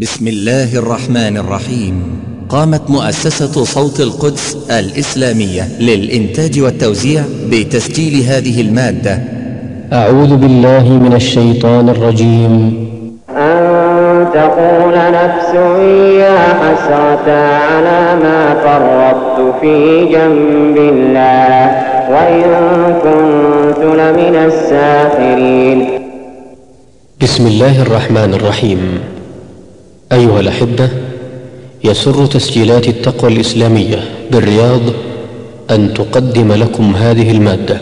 بسم الله الرحمن الرحيم. قامت مؤسسة صوت القدس الإسلامية للإنتاج والتوزيع بتسجيل هذه المادة. أعوذ بالله من الشيطان الرجيم. أن تقول نفس يا حسرة على ما فرطت في جنب الله وإن كنت لمن الساخرين. بسم الله الرحمن الرحيم. أيها الأحبة يسر تسجيلات التقوى الإسلامية بالرياض أن تقدم لكم هذه المادة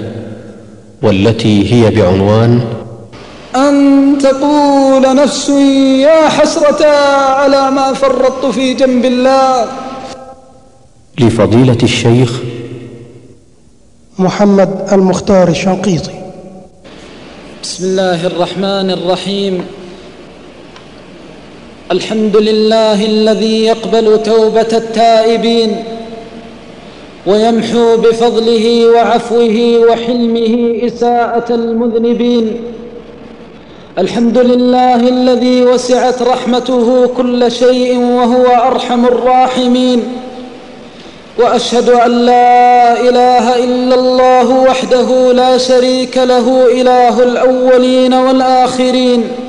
والتي هي بعنوان أن تقول نفس يا حسرة على ما فرطت في جنب الله. لفضيلة الشيخ محمد المختار الشنقيطي. بسم الله الرحمن الرحيم. الحمد لله الذي يقبل توبة التائبين ويمحو بفضله وعفوه وحلمه إساءة المذنبين. الحمد لله الذي وسعت رحمته كل شيء وهو أرحم الراحمين. وأشهد أن لا إله إلا الله وحده لا شريك له إله الأولين والآخرين.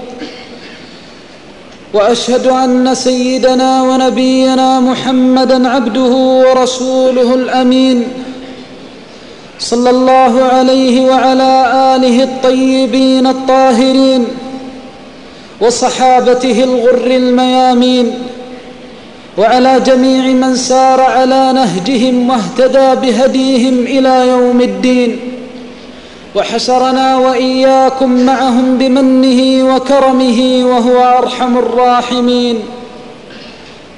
وأشهد أن سيدنا ونبينا محمدا عبده ورسوله الأمين صلى الله عليه وعلى آله الطيبين الطاهرين وصحابته الغر الميامين وعلى جميع من سار على نهجهم واهتدى بهديهم إلى يوم الدين وحشرنا وإياكم معهم بمنه وكرمه وهو أرحم الراحمين.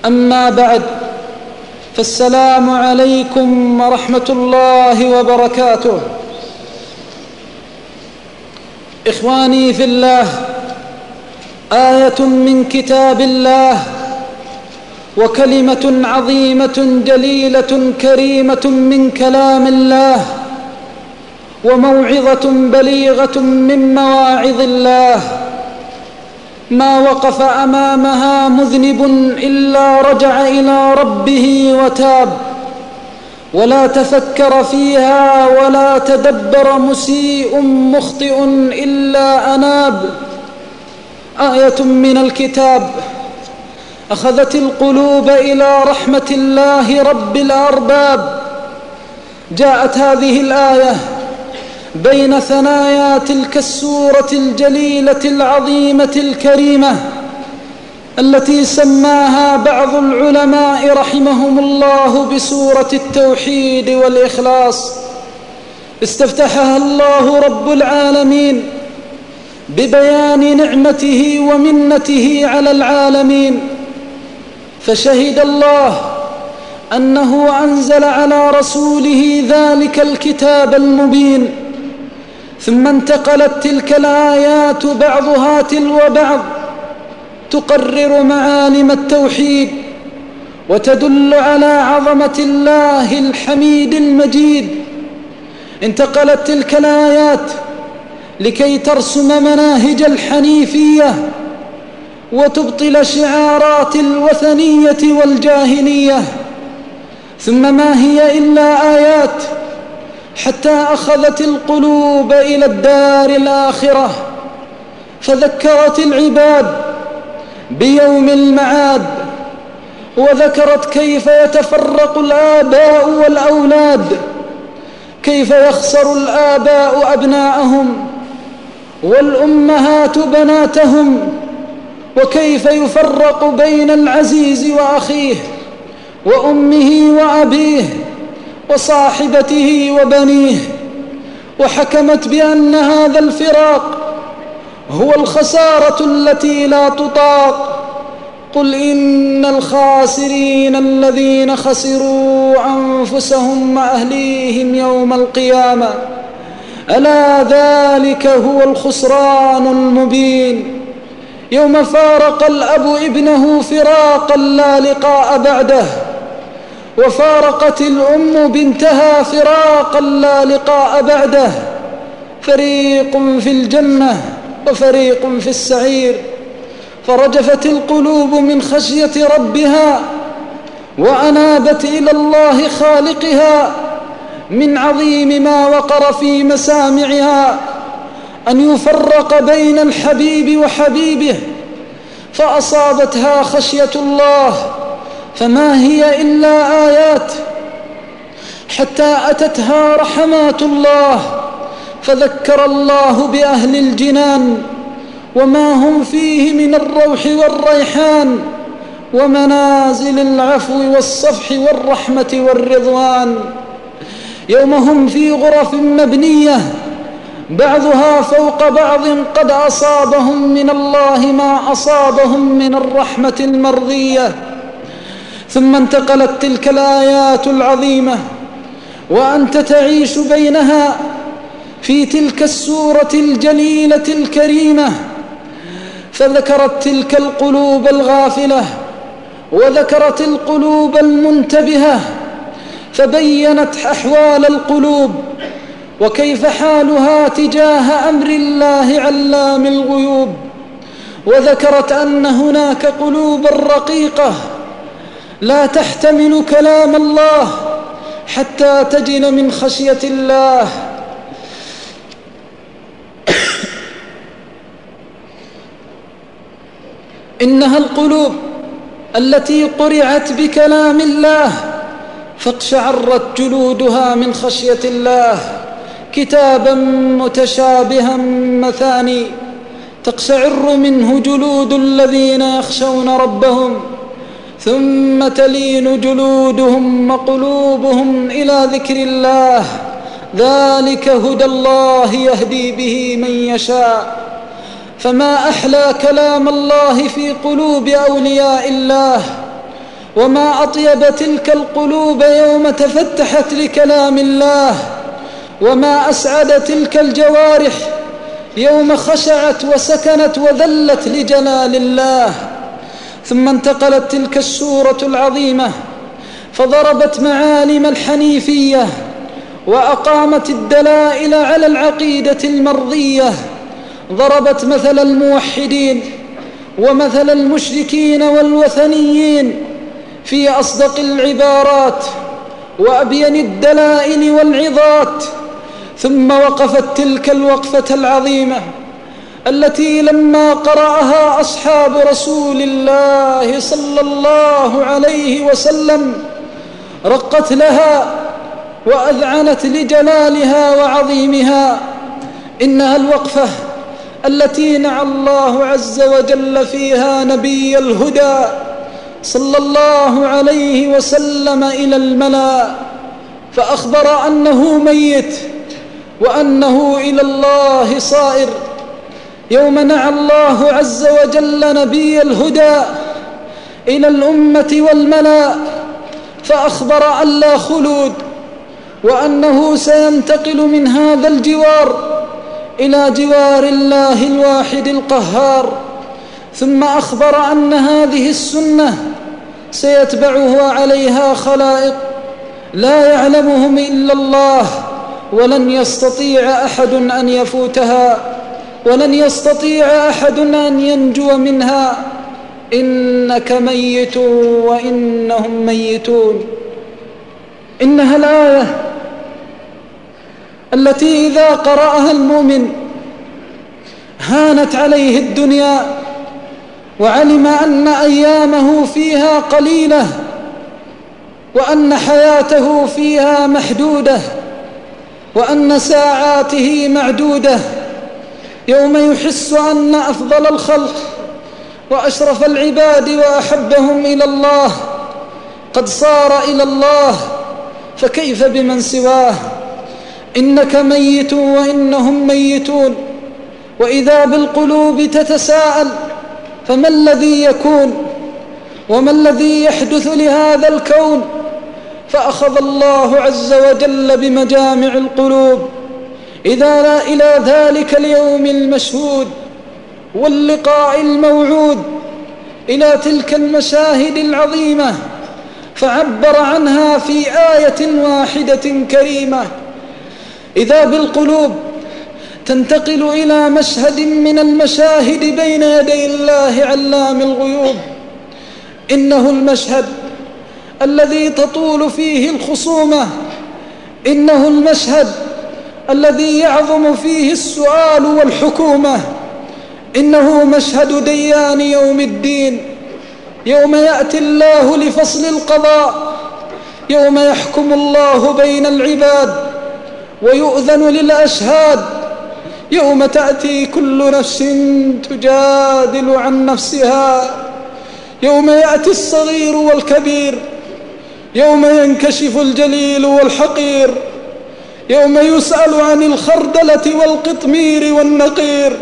أما بعد فالسلام عليكم ورحمة الله وبركاته. إخواني في الله آية من كتاب الله وكلمة عظيمة جليلة كريمة من كلام الله وموعظة بليغة من مواعظ الله. ما وقف أمامها مذنب إلا رجع إلى ربه وتاب. ولا تفكر فيها ولا تدبر مسيء مخطئ إلا أناب. آية من الكتاب أخذت القلوب إلى رحمة الله رب الأرباب. جاءت هذه الآية بين ثنايا تلك السورة الجليلة العظيمة الكريمة التي سماها بعض العلماء رحمهم الله بسورة التوحيد والإخلاص. استفتحها الله رب العالمين ببيان نعمته ومنته على العالمين. فشهد الله أنه أنزل على رسوله ذلك الكتاب المبين. ثم انتقلت تلك الآيات بعضها تلو بعض تقرر معالم التوحيد وتدل على عظمة الله الحميد المجيد. انتقلت تلك الآيات لكي ترسم مناهج الحنيفية وتبطل شعارات الوثنية والجاهلية. ثم ما هي إلا آيات حتى أخذت القلوب إلى الدار الآخرة فذكرت العباد بيوم المعاد وذكرت كيف يتفرق الآباء والأولاد كيف يخسر الآباء أبناءهم والأمهات بناتهم وكيف يفرق بين العزيز وأخيه وأمه وأبيه. وصاحبته وبنيه وحكمت بأن هذا الفراق هو الخسارة التي لا تطاق. قل إن الخاسرين الذين خسروا أنفسهم وأهليهم يوم القيامة ألا ذلك هو الخسران المبين. يوم فارق الأب ابنه فراقا لا لقاء بعده وفارقت الأم بنتها فراقا لا لقاء بعده. فريق في الجنة وفريق في السعير. فرجفت القلوب من خشية ربها وأنابت إلى الله خالقها من عظيم ما وقر في مسامعها أن يفرق بين الحبيب وحبيبه. فأصابتها خشية الله فما هي إلا آيات. حتى أتتها رحمات الله فذكر الله بأهل الجنان وما هم فيه من الروح والريحان ومنازل العفو والصفح والرحمة والرضوان. يوم هم في غرف مبنية بعضها فوق بعض قد أصابهم من الله ما أصابهم من الرحمة المرضية. ثم انتقلت تلك الآيات العظيمة وأنت تعيش بينها في تلك السورة الجليلة الكريمة فذكرت تلك القلوب الغافلة وذكرت القلوب المنتبهة فبينت أحوال القلوب وكيف حالها تجاه أمر الله علام الغيوب وذكرت أن هناك قلوبا رقيقة لا تحتمل كلام الله حتى تجن من خشية الله. إنها القلوب التي قرعت بكلام الله فاقشعرت جلودها من خشية الله. كتابا متشابها مثاني تقشعر منه جلود الذين يخشون ربهم. ثم تلين جلودهم وقلوبهم إلى ذكر الله. ذلك هدى الله يهدي به من يشاء. فما أحلى كلام الله في قلوب أولياء الله؟ وما أطيب تلك القلوب يوم تفتحت لكلام الله؟ وما أسعد تلك الجوارح يوم خشعت وسكنت وذلت لجلال الله؟ ثم انتقلت تلك السورة العظيمة فضربت معالم الحنيفية وأقامت الدلائل على العقيدة المرضية ضربت مثل الموحدين ومثل المشركين والوثنيين في أصدق العبارات وأبين الدلائل والعظات ثم وقفت تلك الوقفة العظيمة. التي لما قرأها أصحاب رسول الله صلى الله عليه وسلم رقت لها وأذعنت لجلالها وعظيمها إنها الوقفة التي نعى الله عز وجل فيها نبي الهدى صلى الله عليه وسلم إلى الملا فأخبر أنه ميت وأنه إلى الله صائر. يوم نعى الله عز وجل نبي الهدى إلى الأمة والملأ فأخبر أن لا خلود وأنه سينتقل من هذا الجوار إلى جوار الله الواحد القهار. ثم أخبر أن هذه السنة سيتبعه عليها خلائق لا يعلمهم إلا الله ولن يستطيع أحد أن يفوتها. ولن يستطيع أحد أن ينجو منها. إنك ميت وإنهم ميتون. إنها الآية التي إذا قرأها المؤمن هانت عليه الدنيا وعلم أن أيامه فيها قليلة وأن حياته فيها محدودة وأن ساعاته معدودة. يوم يحس أن أفضل الخلق وأشرف العباد وأحبهم إلى الله قد صار إلى الله فكيف بمن سواه؟ إنك ميت وإنهم ميتون وإذا بالقلوب تتساءل فما الذي يكون؟ وما الذي يحدث لهذا الكون؟ فأخذ الله عز وجل بمجامع القلوب إذا إلى ذلك اليوم المشهود واللقاء الموعود إلى تلك المشاهد العظيمة فعبر عنها في آية واحدة كريمة. إذا بالقلوب تنتقل إلى مشهد من المشاهد بين يدي الله علام الغيوب. إنه المشهد الذي تطول فيه الخصومة. إنه المشهد الذي يعظم فيه السؤال والحكومة. إنه مشهد ديان يوم الدين. يوم يأتي الله لفصل القضاء. يوم يحكم الله بين العباد. ويؤذن للأشهاد. يوم تأتي كل نفس تجادل عن نفسها. يوم يأتي الصغير والكبير. يوم ينكشف الجليل والحقير. يوم يسأل عن الخردلة والقطمير والنقير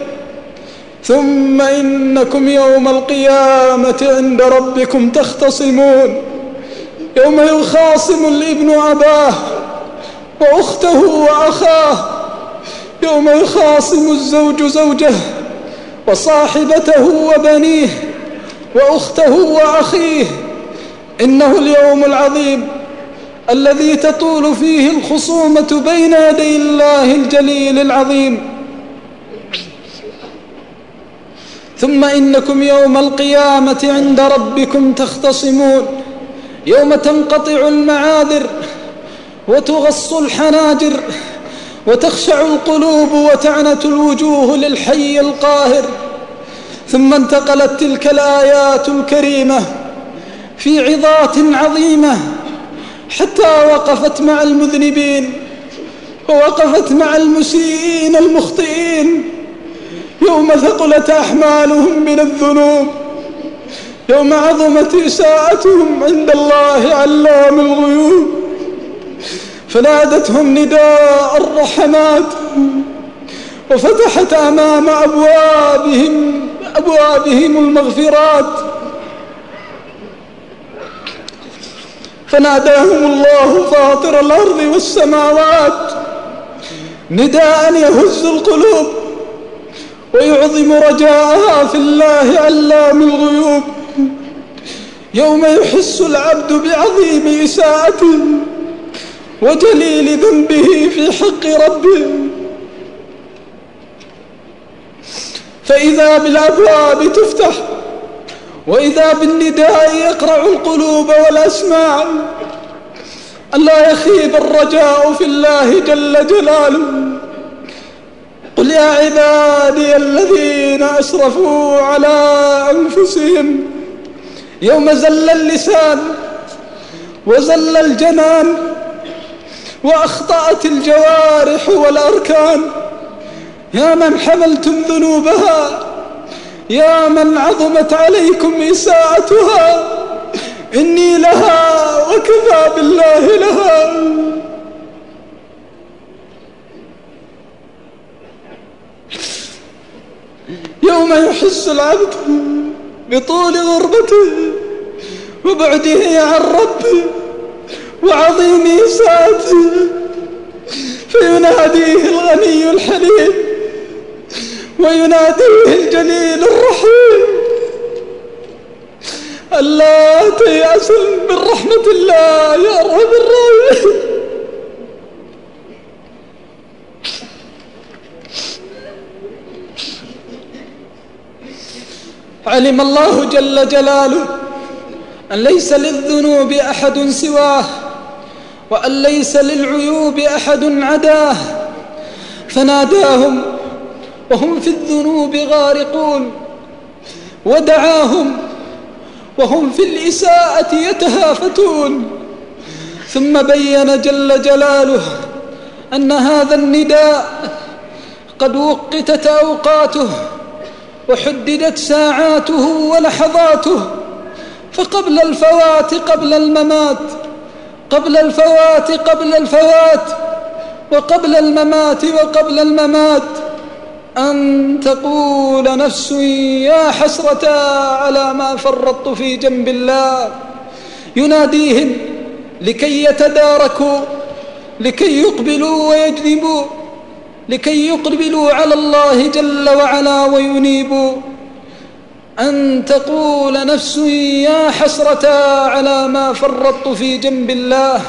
ثم إنكم يوم القيامة عند ربكم تختصمون. يوم يخاصم الابن أباه وأخته وأخاه. يوم يخاصم الزوج زوجه وصاحبته وبنيه وأخته وأخيه. إنه اليوم العظيم. الذي تطول فيه الخصومة بين يدي الله الجليل العظيم. ثم إنكم يوم القيامة عند ربكم تختصمون. يوم تنقطع المعاذر وتغص الحناجر وتخشع القلوب وتعنت الوجوه للحي القاهر. ثم انتقلت تلك الآيات الكريمة في عظات عظيمة حتى وقفت مع المذنبين ووقفت مع المسيئين المخطئين. يوم ثقلت أحمالهم من الذنوب يوم عظمت إساءتهم عند الله علام الغيوب. فنادتهم نداء الرحمات وفتحت أمام أبوابهم أبوابهم المغفرات. فناداهم الله فاطر الأرض والسماوات. نداء يهز القلوب ويعظم رجاءها في الله علام الغيوب يوم يحس العبد بعظيم إساءته وجليل ذنبه في حق ربه. فإذا بالأبواب تفتح وإذا بالنداء يقرع القلوب والأسماع. ألا يخيب الرجاء في الله جل جلاله. قل يا عبادي الذين أسرفوا على أنفسهم. يوم زل اللسان وزل الجنان وأخطأت الجوارح والأركان. يا من حملتم ذنوبها يا من عظمت عليكم إساءتها إني لها وكفى بالله لها. يوم يحس العبد بطول غربته وبعده عن ربه وعظيم إساءته فيناديه الغني الحليم. ويناديه الجليل الرحيم. ألا تيأس من رحمة الله يا رب الراحمين. علم الله جل جلاله أن ليس للذنوب أحد سواه وأن ليس للعيوب أحد عداه. فناداهم وهم في الذنوب غارقون ودعاهم وهم في الإساءة يتهافتون. ثم بين جل جلاله أن هذا النداء قد وقتت أوقاته وحددت ساعاته ولحظاته فقبل الفوات قبل الممات قبل الفوات قبل الفوات وقبل الممات وقبل الممات. أن تقول نفس يا حسرة على ما فرطت في جنب الله. يناديهم لكي يتداركوا لكي يقبلوا ويجنبوا لكي يقبلوا على الله جل وعلا وينيبوا. أن تقول نفس يا حسرة على ما فرطت في جنب الله.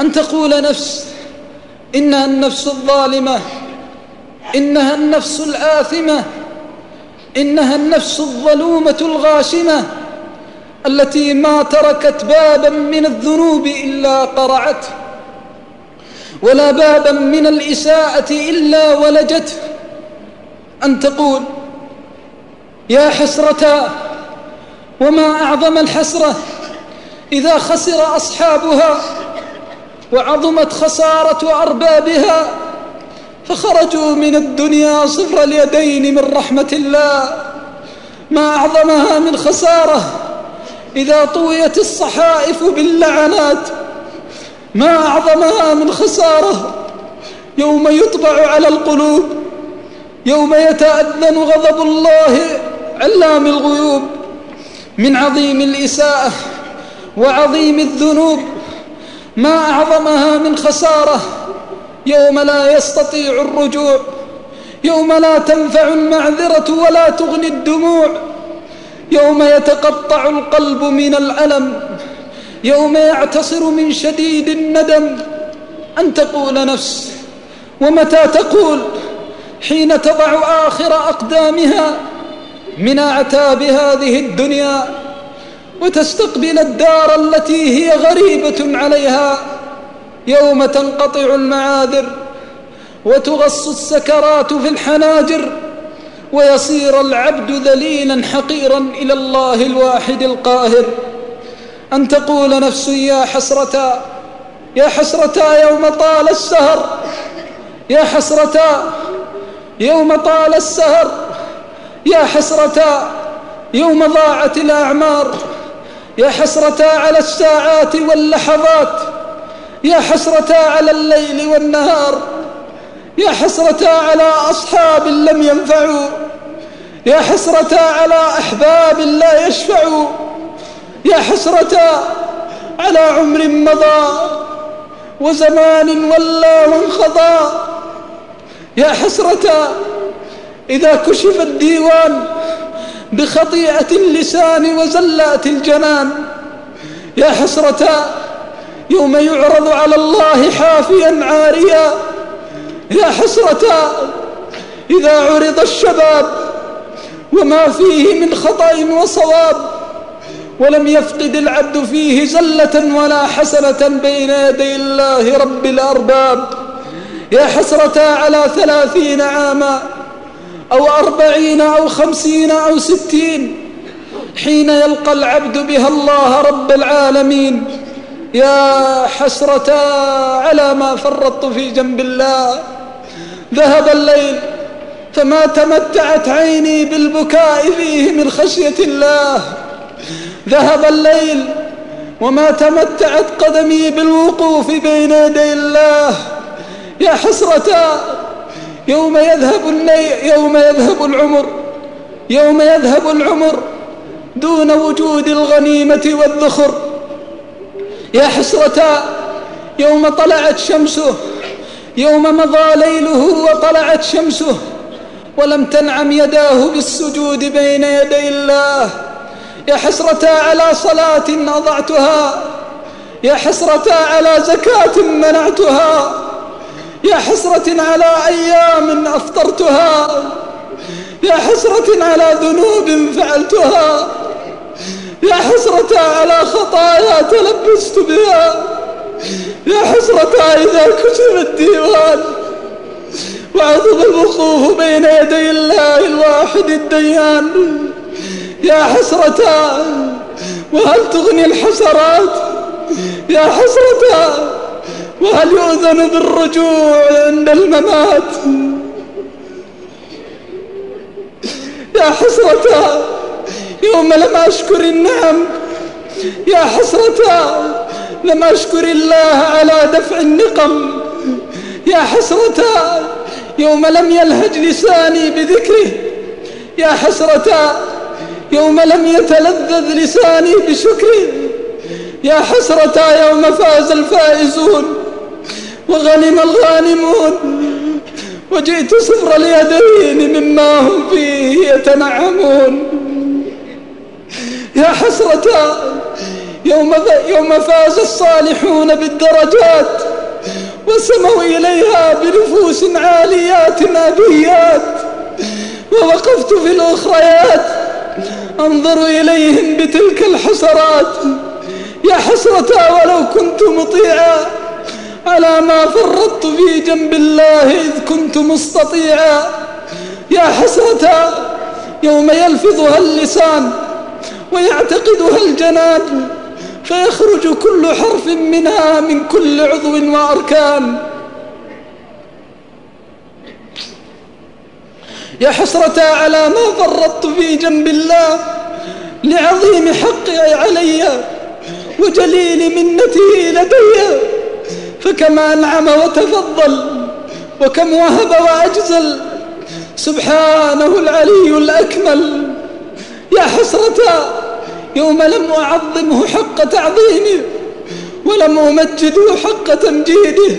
أن تقول نفس إنها النفس الظالمة إنها النفس الآثمة. إنها النفس الظلومة الغاشمة التي ما تركت بابا من الذنوب إلا قرعته ولا بابا من الإساءة إلا ولجته. أن تقول يا حسرتا وما أعظم الحسرة إذا خسر أصحابها وعظمت خسارة أربابها فخرجوا من الدنيا صفر اليدين من رحمة الله. ما أعظمها من خسارة. إذا طويت الصحائف باللعنات ما أعظمها من خسارة. يوم يطبع على القلوب يوم يتأذن غضب الله علام الغيوب. من عظيم الإساءة وعظيم الذنوب ما أعظمها من خسارة. يوم لا يستطيع الرجوع يوم لا تنفع المعذرة ولا تغني الدموع يوم يتقطع القلب من الألم يوم يعتصر من شديد الندم. أن تقول نفس ومتى تقول؟ حين تضع آخر أقدامها من أعتاب هذه الدنيا وتستقبل الدار التي هي غريبة عليها. يوم تنقطع المعاذر وتغص السكرات في الحناجر ويصير العبد ذليلا حقيرا إلى الله الواحد القاهر. أن تقول نفس يا حسرتا يا حسرتا يوم طال السهر يا حسرتا يوم طال السهر يا حسرتا يوم ضاعت الأعمار يا حسرتا على الساعات واللحظات. يا حسرتا على الليل والنهار يا حسرتا على أصحاب لم ينفعوا يا حسرتا على أحباب لا يشفعوا يا حسرتا على عمر مضى وزمان ولى وانخضى يا حسرتا إذا كشف الديوان بخطيئة اللسان وزلات الجنان يا حسرتا يوم يعرض على الله حافيا عاريا. يا حسرتا إذا عرض الشباب وما فيه من خطأ وصواب ولم يفقد العبد فيه زلة ولا حسنة بين يدي الله رب الأرباب. يا حسرتا على ثلاثين عاما أو أربعين أو خمسين أو ستين حين يلقى العبد بها الله رب العالمين. يا حسرة على ما فرطت في جنب الله. ذهب الليل فما تمتعت عيني بالبكاء فيه من خشية الله. ذهب الليل وما تمتعت قدمي بالوقوف بين يدي الله. يا حسرة يوم يذهب يوم يذهب العمر يوم يذهب العمر دون وجود الغنيمة والذخر. يا حسرة يوم طلعت شمسه يوم مضى ليله وطلعت شمسه ولم تنعم يداه بالسجود بين يدي الله. يا حسرة على صلاة أضعتها يا حسرة على زكاة منعتها يا حسرة على أيام أفطرتها يا حسرة على ذنوب فعلتها. يا حسرة على خطايا تلبست بها. يا حسرة إذا كتب الديوان. وعظم الوقوف بين يدي الله الواحد الديان. يا حسرة وهل تغني الحسرات؟ يا حسرة وهل يؤذن بالرجوع عند الممات؟ يا حسرة يوم لم أشكر النعم يا حسرة لم أشكر الله على دفع النقم. يا حسرة يوم لم يلهج لساني بذكره. يا حسرة يوم لم يتلذذ لساني بشكره. يا حسرة يوم فاز الفائزون وغنم الغانمون. وجئت صفر اليدين مما هم فيه يتنعمون. يا حسرة يوم, يوم فاز الصالحون بالدرجات وسموا إليها بنفوس عاليات أبيات ووقفت في الأخريات أنظر إليهم بتلك الحسرات. يا حسرة ولو كنت مطيعا على ما فرطت في جنب الله إذ كنت مستطيعا. يا حسرة يوم يلفظها اللسان ويعتقدها الجنان فيخرج كل حرف منها من كل عضو وأركان. يا حسرة على ما فرطت في جنب الله لعظيم حقي علي وجليل منته لدي. فكم أنعم وتفضل وكم وهب وأجزل سبحانه العلي الأكمل. يا حسرة يوم لم أعظمه حق تعظيمه ولم أمجده حق تمجيده.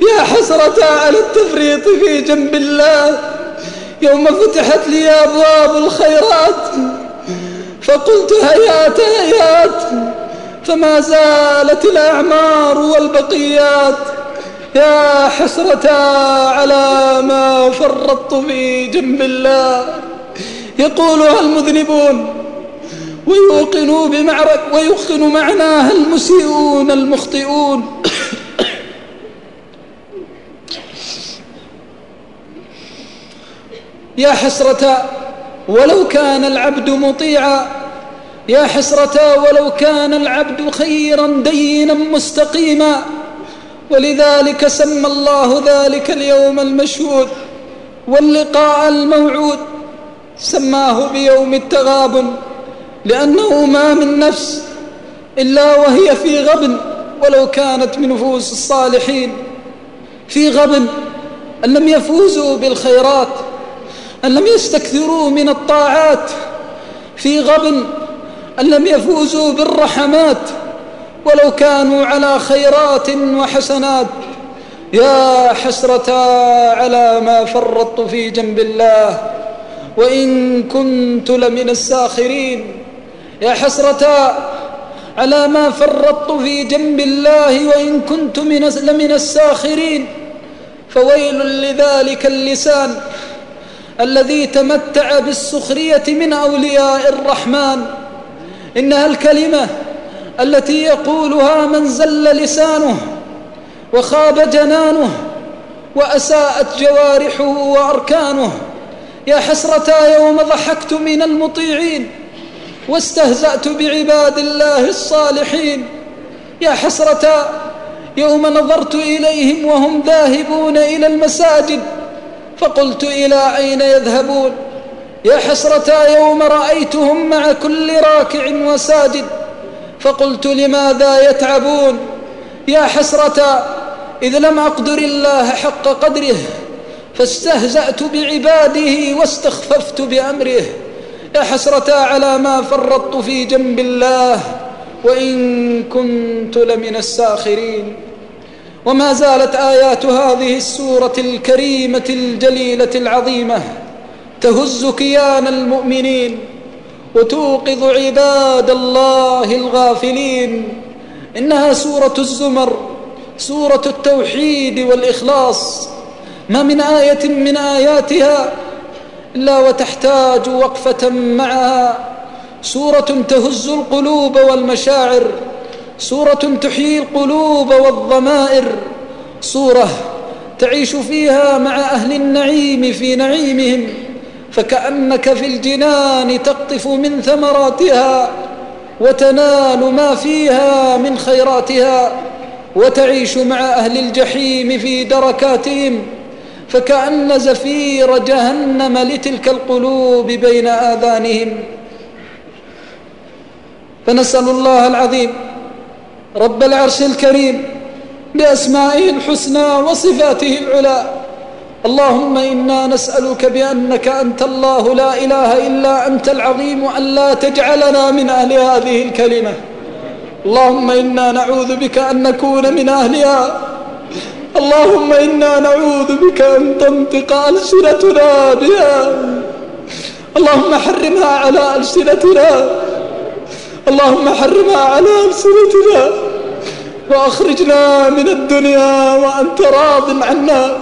يا حسرة على التفريط في جنب الله؟ يوم فتحت لي أبواب الخيرات فقلت هيات هيات فما زالت الأعمار والبقيات. يا حسرة على ما فرطت في جنب الله؟ يقولها المذنبون ويوقنوا بمعرك ويوقن معناها المسيئون المخطئون يا حسرة ولو كان العبد مطيعا يا حسرة ولو كان العبد خيرا دينا مستقيما ولذلك سمى الله ذلك اليوم المشهود واللقاء الموعود سماه بيوم التغابن لأنه ما من نفس إلا وهي في غبن ولو كانت من نفوس الصالحين. في غبن أن لم يفوزوا بالخيرات أن لم يستكثروا من الطاعات. في غبن أن لم يفوزوا بالرحمات ولو كانوا على خيرات وحسنات. يا حسرة على ما فرطت في جنب الله. وإن كنت لمن الساخرين. يا حسرة على ما فرطت في جنب الله وإن كنت من لمن الساخرين. فويل لذلك اللسان الذي تمتع بالسخرية من أولياء الرحمن. إنها الكلمة التي يقولها من زل لسانه وخاب جنانه وأساءت جوارحه وأركانه. يا حسرة يوم ضحكت من المطيعين واستهزأت بعباد الله الصالحين. يا حسرة يوم نظرت إليهم وهم ذاهبون إلى المساجد فقلت إلى أين يذهبون؟ يا حسرة يوم رأيتهم مع كل راكع وساجد فقلت لماذا يتعبون؟ يا حسرة إذ لم أقدر الله حق قدره فاستهزأت بعباده واستخففت بأمره. يا حسرة على ما فرطت في جنب الله وإن كنت لمن الساخرين. وما زالت آيات هذه السورة الكريمة الجليلة العظيمة تهز كيان المؤمنين وتوقظ عباد الله الغافلين. إنها سورة الزمر سورة التوحيد والإخلاص. ما من آية من آياتها إلا وتحتاج وقفة معها. سورة تهز القلوب والمشاعر سورة تحيي القلوب والضمائر سورة تعيش فيها مع أهل النعيم في نعيمهم فكأنك في الجنان تقطف من ثمراتها وتنال ما فيها من خيراتها وتعيش مع أهل الجحيم في دركاتهم. فكأن زفير جهنم لتلك القلوب بين آذانهم. فنسأل الله العظيم رب العرش الكريم بأسمائه الحسنى وصفاته العلى. اللهم إنا نسألك بأنك أنت الله لا إله إلا أنت العظيم أن لا تجعلنا من أهل هذه الكلمة. اللهم إنا نعوذ بك أن نكون من أهلها. اللهم إنا نعوذ بك أن تنطق ألسنتنا بها. اللهم حرمها على ألسنتنا. اللهم حرمها على ألسنتنا. وأخرجنا من الدنيا وأنت راض عنا.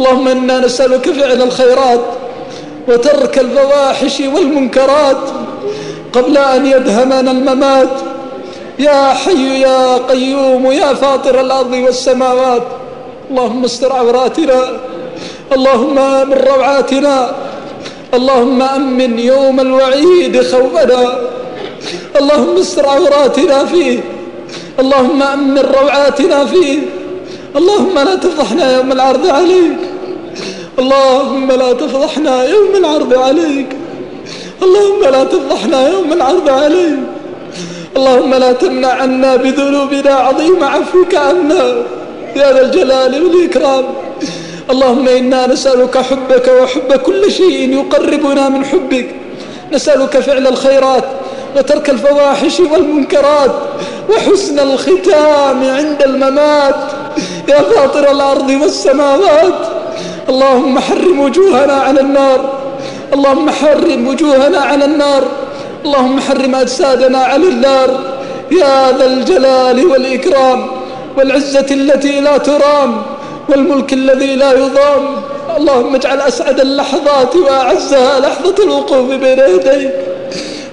اللهم إنا نسألك فعل الخيرات وترك الفواحش والمنكرات قبل أن يدهمنا الممات. يا حي يا قيوم يا فاطر الأرض والسماوات. اللهم استر عوراتنا. اللهم من روعاتنا. اللهم أمن يوم الوعيد خوفنا. اللهم استر عوراتنا فيه. اللهم أمن روعاتنا فيه. اللهم لا تفضحنا يوم العرض عليك. اللهم لا تفضحنا يوم العرض عليك. اللهم لا تفضحنا يوم العرض عليك. اللهم لا تمنع عنا بذنوبنا عظيم عفوك عنا. يا ذا الجلال والإكرام. اللهم إنا نسألك حبك وحب كل شيء يقربنا من حبك. نسألك فعل الخيرات وترك الفواحش والمنكرات وحسن الختام عند الممات. يا فاطر الأرض والسماوات. اللهم حرم وجوهنا على النار. اللهم حرم وجوهنا على النار. اللهم حرم أجسادنا على النار. يا ذا الجلال والإكرام والعزة التي لا ترام والملك الذي لا يضام. اللهم اجعل أسعد اللحظات وأعزها لحظة الوقوف بين يديك.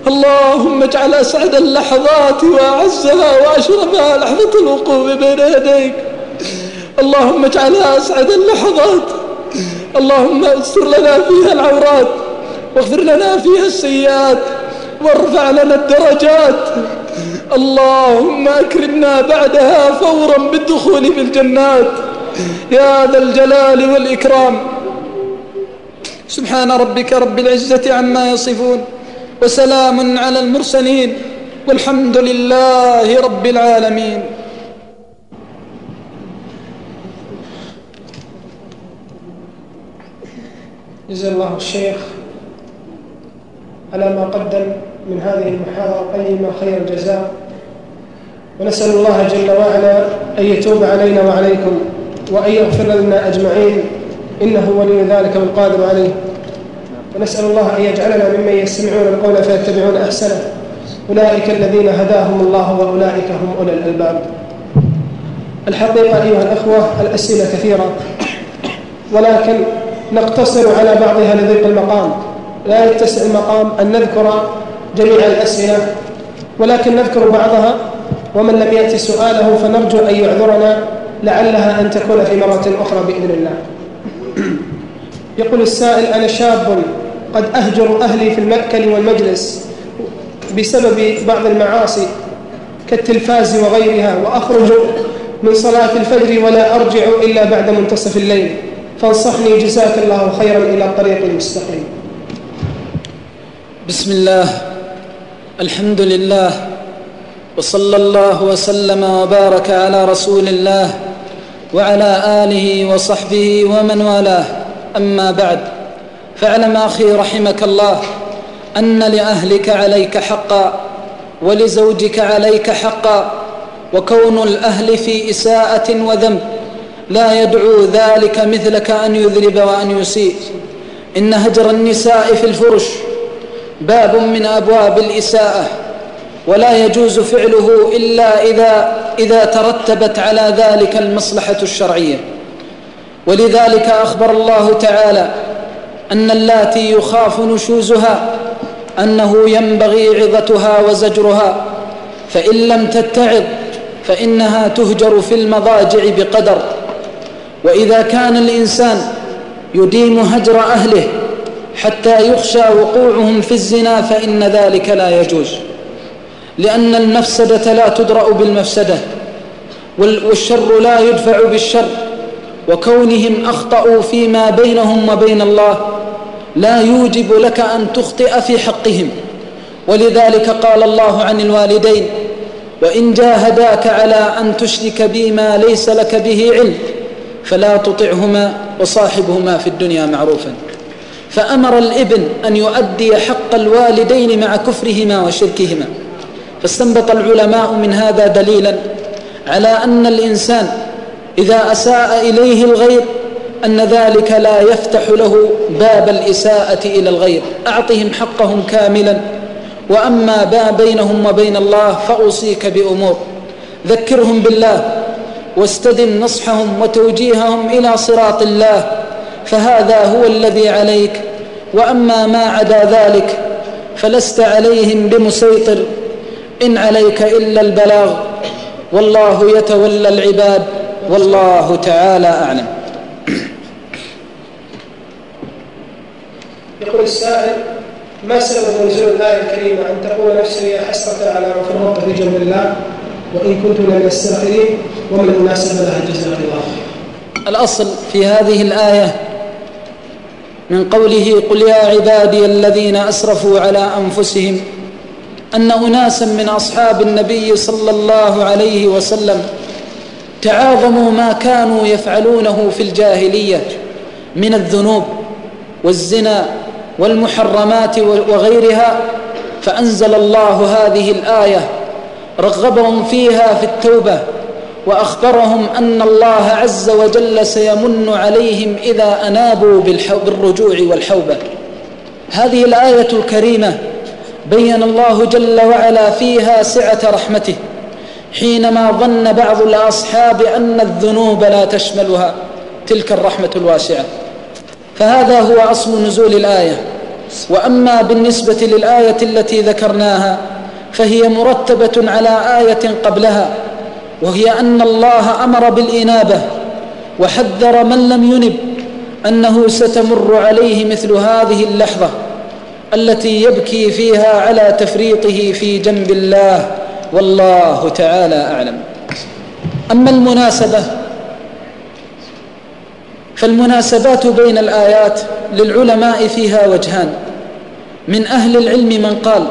اللهم اجعل أسعد اللحظات وأعزها وأشرفها لحظة الوقوف بين يديك. اللهم اجعلها أسعد اللحظات. اللهم استر لنا فيها العورات واغفر لنا فيها السيئات. وارفع لنا الدرجات. اللهم أكرمنا بعدها فورا بالدخول في الجنات. يا ذا الجلال والإكرام. سبحان ربك رب العزة عما يصفون وسلام على المرسلين. والحمد لله رب العالمين. جزا الله الشيخ على ما قدم. من هذه المحاضرة القيمة خير الجزاء. ونسأل الله جل وعلا أن يتوب علينا وعليكم وأن يغفر لنا أجمعين. إنه ولي ذلك والقادر عليه. ونسأل الله أن يجعلنا ممن يستمعون القول فيتبعون أحسنه. أولئك الذين هداهم الله وأولئك هم أولي الألباب. الحقيقة أيها الأخوة الأسئلة كثيرة. ولكن نقتصر على بعضها لضيق المقام. لا يتسع المقام أن نذكر جميع الأسئلة ولكن نذكر بعضها ومن لم يأتي سؤاله فنرجو أن يعذرنا لعلها أن تكون في مرة أخرى بإذن الله. يقول السائل أنا شاب قد أهجر أهلي في المأكل والمجلس بسبب بعض المعاصي كالتلفاز وغيرها وأخرج من صلاة الفجر ولا أرجع إلا بعد منتصف الليل. فانصحني جزاك الله خيرا إلى الطريق المستقيم بسم الله. الحمد لله وصلى الله وسلم وبارك على رسول الله وعلى آله وصحبه ومن والاه. أما بعد فاعلم أخي رحمك الله أن لأهلك عليك حقا ولزوجك عليك حقا وكون الأهل في إساءة وذنب. لا يدعو ذلك مثلك أن يذنب وأن يسيء. إن هجر النساء في الفرش باب من أبواب الإساءة ولا يجوز فعله إلا إذا, إذا ترتبت على ذلك المصلحة الشرعية. ولذلك أخبر الله تعالى أن اللاتي يخاف نشوزها أنه ينبغي عظتها وزجرها فإن لم تتعظ فإنها تهجر في المضاجع بقدر. وإذا كان الإنسان يديم هجر أهله حتى يخشى وقوعهم في الزنا فإن ذلك لا يجوز. لأن المفسدة لا تدرأ بالمفسدة والشر لا يدفع بالشر. وكونهم أخطأوا فيما بينهم وبين الله لا يوجب لك أن تخطئ في حقهم. ولذلك قال الله عن الوالدين وإن جاهداك على أن تشرك بي ما ليس لك به علم فلا تطعهما وصاحبهما في الدنيا معروفا. فأمر الإبن أن يؤدي حق الوالدين مع كفرهما وشركهما. فاستنبط العلماء من هذا دليلا على أن الإنسان إذا أساء إليه الغير أن ذلك لا يفتح له باب الإساءة إلى الغير. أعطهم حقهم كاملا. وأما ما بينهم وبين الله فأوصيك بأمور. ذكرهم بالله واستدم نصحهم وتوجيههم إلى صراط الله فهذا هو الذي عليك. وأما ما عدا ذلك فلست عليهم بمسيطر. إن عليك إلا البلاغ. والله يتولى العباد. والله تعالى أعلم. يقول السائل ما سبب نزول الآية الكريمة أن تقول نفسي يا حسرة على ما فرطت في جنب الله وإن كنت من الساخرين وما المناسبة لها جزاك الله. الأصل في هذه الآية من قوله قل يا عبادي الذين أسرفوا على أنفسهم أن أناسا من أصحاب النبي صلى الله عليه وسلم تعاظموا ما كانوا يفعلونه في الجاهلية من الذنوب والزنا والمحرمات وغيرها فأنزل الله هذه الآية رغبهم فيها في التوبة وأخبرهم أن الله عز وجل سيمن عليهم إذا أنابوا بالرجوع والحوبة. هذه الآية الكريمة بين الله جل وعلا فيها سعة رحمته حينما ظن بعض الأصحاب أن الذنوب لا تشملها تلك الرحمة الواسعة. فهذا هو أصل نزول الآية. وأما بالنسبة للآية التي ذكرناها فهي مرتبة على آية قبلها. وهي أن الله أمر بالإنابة وحذر من لم ينب أنه ستمر عليه مثل هذه اللحظة التي يبكي فيها على تفريطه في جنب الله والله تعالى أعلم. أما المناسبة فالمناسبات بين الآيات للعلماء فيها وجهان. من أهل العلم من قال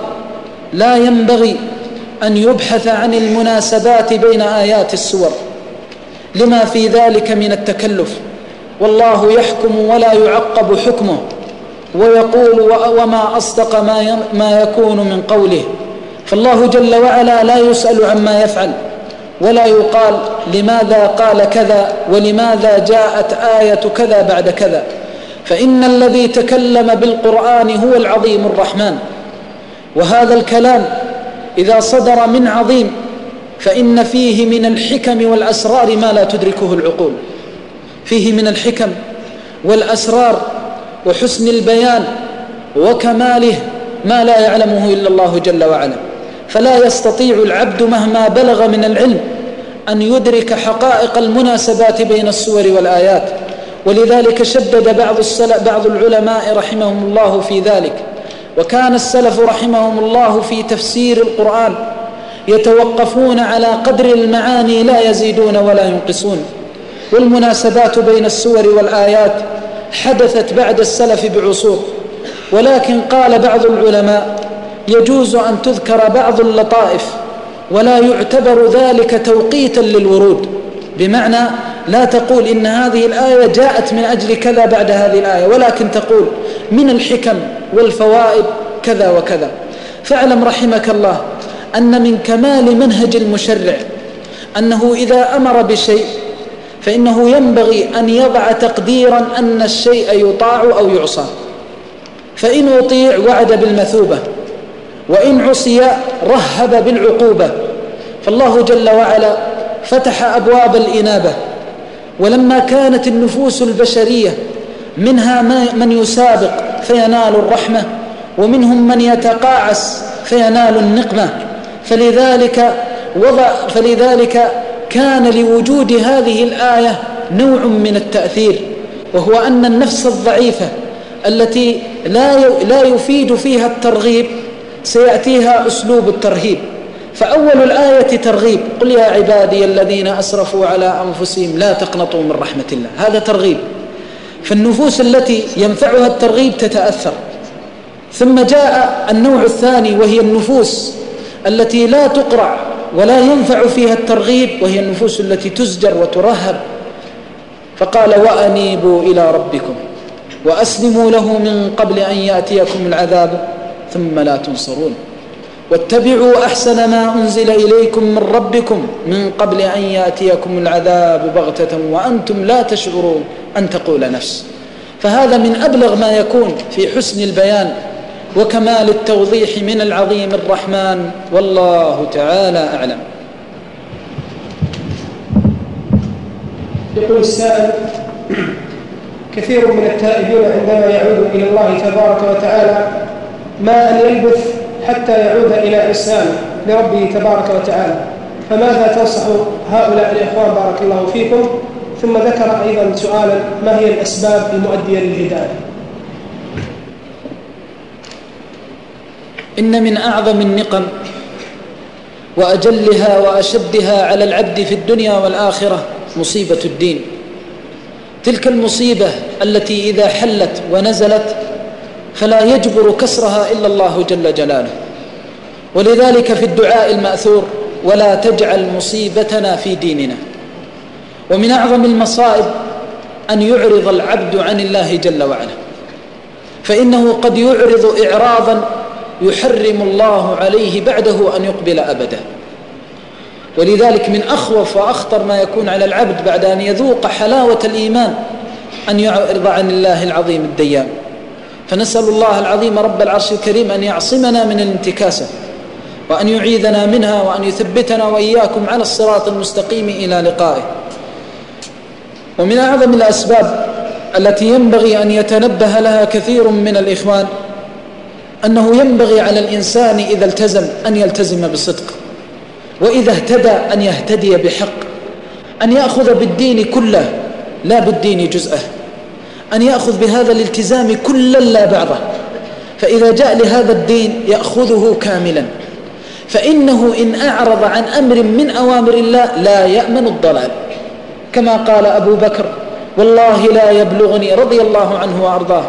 لا ينبغي أن يبحث عن المناسبات بين آيات السور. لما في ذلك من التكلف. والله يحكم ولا يعقب حكمه. ويقول وما أصدق ما ما يكون من قوله. فالله جل وعلا لا يسأل عما يفعل. ولا يقال لماذا قال كذا ولماذا جاءت آية كذا بعد كذا. فإن الذي تكلم بالقرآن هو العظيم الرحمن. وهذا الكلام إذا صدر من عظيم فإن فيه من الحكم والأسرار ما لا تدركه العقول. فيه من الحكم والأسرار وحسن البيان وكماله ما لا يعلمه إلا الله جل وعلا. فلا يستطيع العبد مهما بلغ من العلم أن يدرك حقائق المناسبات بين السور والآيات. ولذلك شدد بعض, بعض العلماء رحمهم الله في ذلك. وكان السلف رحمهم الله في تفسير القرآن يتوقفون على قدر المعاني لا يزيدون ولا ينقصون. والمناسبات بين السور والآيات حدثت بعد السلف بعصور. ولكن قال بعض العلماء يجوز أن تذكر بعض اللطائف ولا يعتبر ذلك توقيتا للورود. بمعنى لا تقول إن هذه الآية جاءت من أجل كذا بعد هذه الآية ولكن تقول من الحكم والفوائد كذا وكذا. فاعلم رحمك الله أن من كمال منهج المشرع أنه إذا أمر بشيء فإنه ينبغي أن يضع تقديرا أن الشيء يطاع أو يعصى. فإن أطيع وعد بالمثوبة وإن عصي رهب بالعقوبة. فالله جل وعلا فتح أبواب الإنابة. ولما كانت النفوس البشرية منها من يسابق فينال الرحمة ومنهم من يتقاعس فينال النقمة. فلذلك وضع فلذلك كان لوجود هذه الآية نوع من التأثير وهو أن النفس الضعيفة التي لا لا يفيد فيها الترغيب سيأتيها أسلوب الترهيب. فأول الآية ترغيب. قل يا عبادي الذين أسرفوا على أنفسهم لا تقنطوا من رحمة الله. هذا ترغيب. فالنفوس التي ينفعها الترغيب تتأثر. ثم جاء النوع الثاني وهي النفوس التي لا تقرع ولا ينفع فيها الترغيب وهي النفوس التي تزجر وترهب. فقال وأنيبوا إلى ربكم وأسلموا له من قبل أن يأتيكم العذاب ثم لا تنصرون. واتبعوا أحسن ما أنزل إليكم من ربكم من قبل أن يأتيكم العذاب بغتة وأنتم لا تشعرون أن تقول نفس. فهذا من أبلغ ما يكون في حسن البيان وكمال التوضيح من العظيم الرحمن والله تعالى أعلم. يقول السائل كثير من التائبين عندما يعود إلى الله تبارك وتعالى ما أن يلبث حتى يعود إلى عصيانه لربه تبارك وتعالى. فماذا تنصح هؤلاء الإخوان بارك الله فيكم؟ ثم ذكر أيضا سؤالا ما هي الأسباب المؤدية للهداية؟ إن من أعظم النقم وأجلها وأشدها على العبد في الدنيا والآخرة مصيبة الدين. تلك المصيبة التي إذا حلت ونزلت فلا يجبر كسرها إلا الله جل جلاله. ولذلك في الدعاء المأثور ولا تجعل مصيبتنا في ديننا. ومن أعظم المصائب أن يعرض العبد عن الله جل وعلا. فإنه قد يعرض إعراضا يحرم الله عليه بعده أن يقبل أبدا. ولذلك من أخوف وأخطر ما يكون على العبد بعد أن يذوق حلاوة الإيمان أن يعرض عن الله العظيم الديان. فنسأل الله العظيم رب العرش الكريم أن يعصمنا من الانتكاسة وأن يعيذنا منها وأن يثبتنا وإياكم على الصراط المستقيم إلى لقائه. ومن أعظم الأسباب التي ينبغي أن يتنبه لها كثير من الإخوان أنه ينبغي على الإنسان إذا التزم أن يلتزم بصدق وإذا اهتدى أن يهتدي بحق أن يأخذ بالدين كله لا بالدين جزءه. أن يأخذ بهذا الالتزام كلا لا بعضه. فإذا جاء لهذا الدين يأخذه كاملا. فإنه إن أعرض عن أمر من أوامر الله لا يأمن الضلال. كما قال أبو بكر والله لا يبلغني رضي الله عنه وأرضاه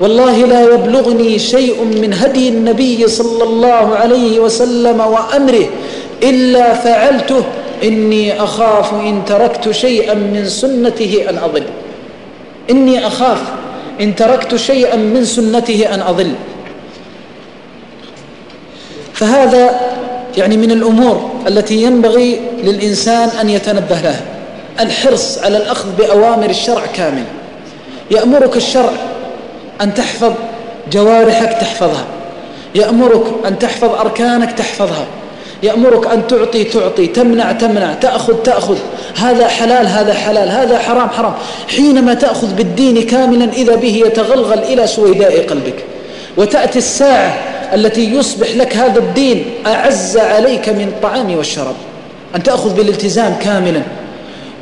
والله لا يبلغني شيء من هدي النبي صلى الله عليه وسلم وأمره إلا فعلته إني أخاف إن تركت شيئا من سنته أن أضل إني أخاف إن تركت شيئا من سنته أن أضل. فهذا يعني من الأمور التي ينبغي للإنسان أن يتنبه لها. الحرص على الأخذ بأوامر الشرع كامل. يأمرك الشرع أن تحفظ جوارحك تحفظها. يأمرك أن تحفظ أركانك تحفظها. يأمرك أن تعطي تعطي تمنع تمنع تأخذ تأخذ. هذا حلال هذا حلال هذا حرام حرام. حينما تأخذ بالدين كاملا إذا به يتغلغل إلى سويداء قلبك. وتأتي الساعة التي يصبح لك هذا الدين أعز عليك من الطعام والشراب. أن تأخذ بالالتزام كاملا.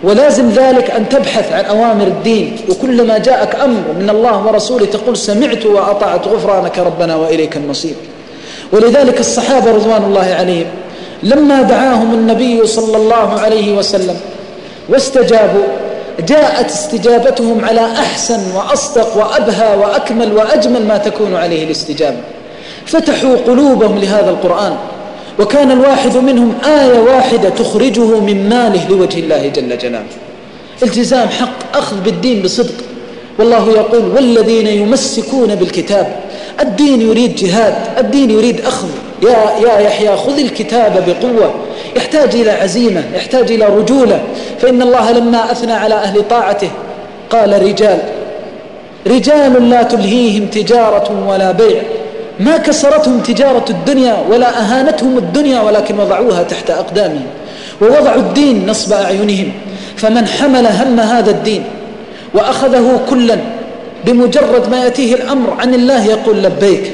ولازم ذلك أن تبحث عن أوامر الدين. وكلما جاءك أمر من الله ورسوله تقول سمعت وأطعت غفرانك ربنا وإليك المصير. ولذلك الصحابة رضوان الله عليهم لما دعاهم النبي صلى الله عليه وسلم واستجابوا جاءت استجابتهم على أحسن وأصدق وأبهى وأكمل وأجمل ما تكون عليه الاستجابة. فتحوا قلوبهم لهذا القرآن وكان الواحد منهم آية واحدة تخرجه من ماله لوجه الله جل جلاله. التزام حق أخذ بالدين بصدق. والله يقول والذين يمسكون بالكتاب الدين يريد جهاد الدين يريد أخذ. يا, يا يحيى خذ الكتاب بقوة. يحتاج إلى عزيمة يحتاج إلى رجولة. فإن الله لما أثنى على أهل طاعته قال رجال رجال لا تلهيهم تجارة ولا بيع. ما كسرتهم تجارة الدنيا ولا أهانتهم الدنيا ولكن وضعوها تحت أقدامهم ووضعوا الدين نصب أعينهم. فمن حمل هم هذا الدين وأخذه كلا بمجرد ما يأتيه الأمر عن الله يقول لبيك.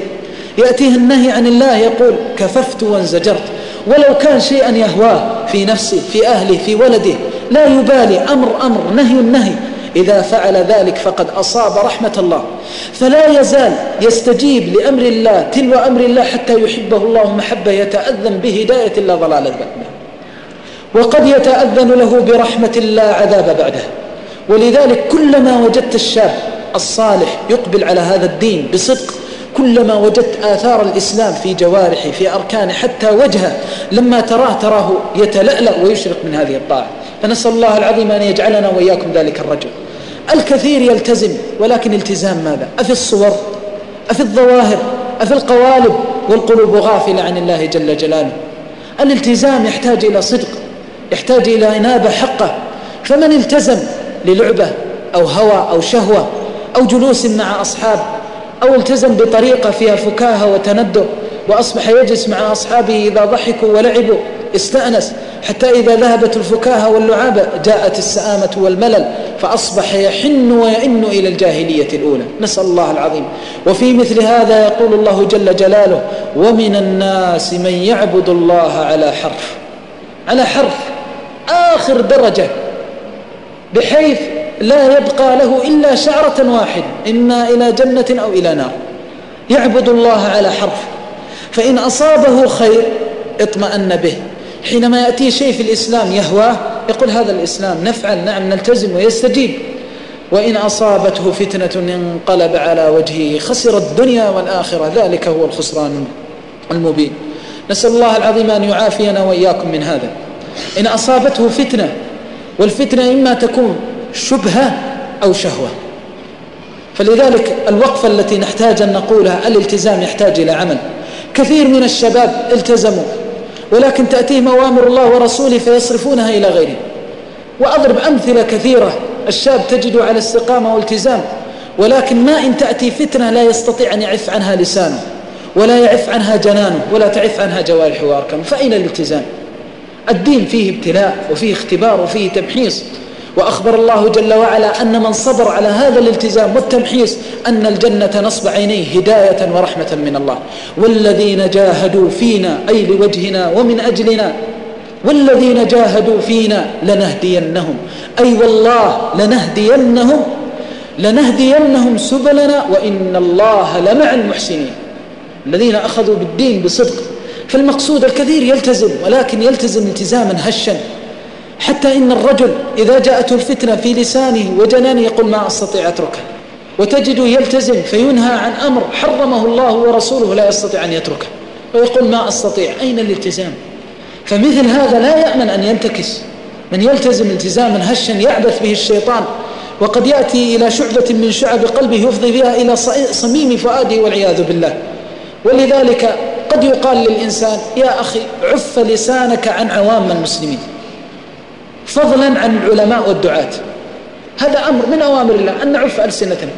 يأتيه النهي عن الله يقول كففت وانزجرت ولو كان شيئا يهواه في نفسه في أهله في ولده لا يبالي أمر أمر نهي نهي. إذا فعل ذلك فقد أصاب رحمة الله. فلا يزال يستجيب لأمر الله تلو أمر الله حتى يحبه الله محبة يتأذن بهداية الله ضلال بعده وقد يتأذن له برحمة الله عذاب بعده. ولذلك كلما وجدت الشاب الصالح يقبل على هذا الدين بصدق كلما وجدت آثار الإسلام في جوارحه في أركانه حتى وجهه لما تراه تراه يتلألأ ويشرق من هذه الطاعة. فنسأل الله العظيم أن يجعلنا وإياكم ذلك الرجل. الكثير يلتزم ولكن التزام ماذا؟ أفي الصور أفي الظواهر أفي القوالب والقلوب غافلة عن الله جل جلاله. الالتزام يحتاج إلى صدق يحتاج إلى إنابة حقة. فمن التزم للعبة أو هوى أو شهوة أو جلوس مع أصحاب أو التزم بطريقة فيها فكاهة وتندر وأصبح يجلس مع أصحابه إذا ضحكوا ولعبوا. استأنس حتى إذا ذهبت الفكاهة واللعابة جاءت السآمة والملل فأصبح يحن ويئن إلى الجاهلية الأولى. نسأل الله العظيم. وفي مثل هذا يقول الله جل جلاله ومن الناس من يعبد الله على حرف. على حرف آخر درجة بحيث لا يبقى له إلا شعرة واحدة إما إلى جنة أو إلى نار. يعبد الله على حرف. فإن أصابه خير اطمأن به. حينما يأتي شيء في الإسلام يهواه يقول هذا الإسلام نفعل نعم نلتزم ويستجيب. وإن أصابته فتنة انقلب على وجهه خسر الدنيا والآخرة. ذلك هو الخسران المبين. نسأل الله العظيم أن يعافينا وإياكم من هذا. إن أصابته فتنة والفتنة إما تكون شبهة أو شهوة. فلذلك الوقفة التي نحتاج أن نقولها الالتزام يحتاج إلى عمل. كثير من الشباب التزموا ولكن تأتيهم أوامر الله ورسوله فيصرفونها إلى غيره. وأضرب أمثلة كثيرة الشاب تجده على استقامة والتزام ولكن ما إن تأتي فتنة لا يستطيع أن يعف عنها لسانه ولا يعف عنها جنانه ولا تعف عنها جوارحه وأركانه. فأين الالتزام؟ الدين فيه ابتلاء وفيه اختبار وفيه تمحيص وأخبر الله جل وعلا أن من صبر على هذا الالتزام والتمحيص أن الجنة نصب عينيه هداية ورحمة من الله. والذين جاهدوا فينا أي لوجهنا ومن أجلنا والذين جاهدوا فينا لنهدينهم. أي والله لنهدينهم لنهدينهم سبلنا وإن الله لمع المحسنين. الذين أخذوا بالدين بصدق فالمقصود الكثير يلتزم ولكن يلتزم التزاما هشا. حتى إن الرجل إذا جاءته الفتنة في لسانه وجنانه يقول ما أستطيع أتركه. وتجده يلتزم فينهى عن أمر حرمه الله ورسوله لا يستطيع أن يتركه. ويقول ما أستطيع أين الالتزام؟ فمثل هذا لا يأمن أن ينتكس. من يلتزم التزاما هشا يعبث به الشيطان وقد يأتي إلى شعبة من شعب قلبه يفضي بها إلى صميم فؤاده والعياذ بالله. ولذلك قد يقال للإنسان يا أخي عف لسانك عن عوام المسلمين. فضلا عن العلماء والدعاة. هذا أمر من أوامر الله أن نعف ألسنتنا.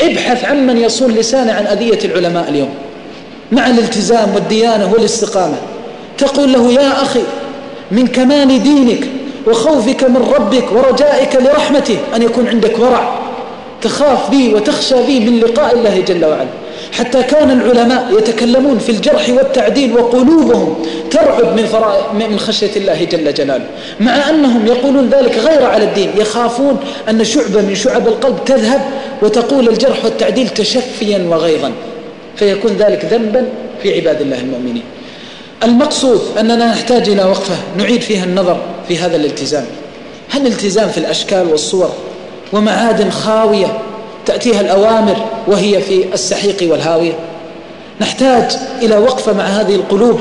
ابحث عن من يصون لسانه عن أذية العلماء اليوم. مع الالتزام والديانة والاستقامة. تقول له يا أخي من كمال دينك وخوفك من ربك ورجائك لرحمته أن يكون عندك ورع. تخاف به وتخشى به من لقاء الله جل وعلا. حتى كان العلماء يتكلمون في الجرح والتعديل وقلوبهم ترعب من, من خشية الله جل جلاله. مع أنهم يقولون ذلك غير على الدين يخافون أن شعبة من شعب القلب تذهب وتقول الجرح والتعديل تشفيا وغيظا. فيكون ذلك ذنبا في عباد الله المؤمنين. المقصود أننا نحتاج إلى وقفة نعيد فيها النظر في هذا الالتزام. هل الالتزام في الأشكال والصور ومعادن خاوية تأتيها الأوامر وهي في السحيق والهاوية. نحتاج إلى وقفة مع هذه القلوب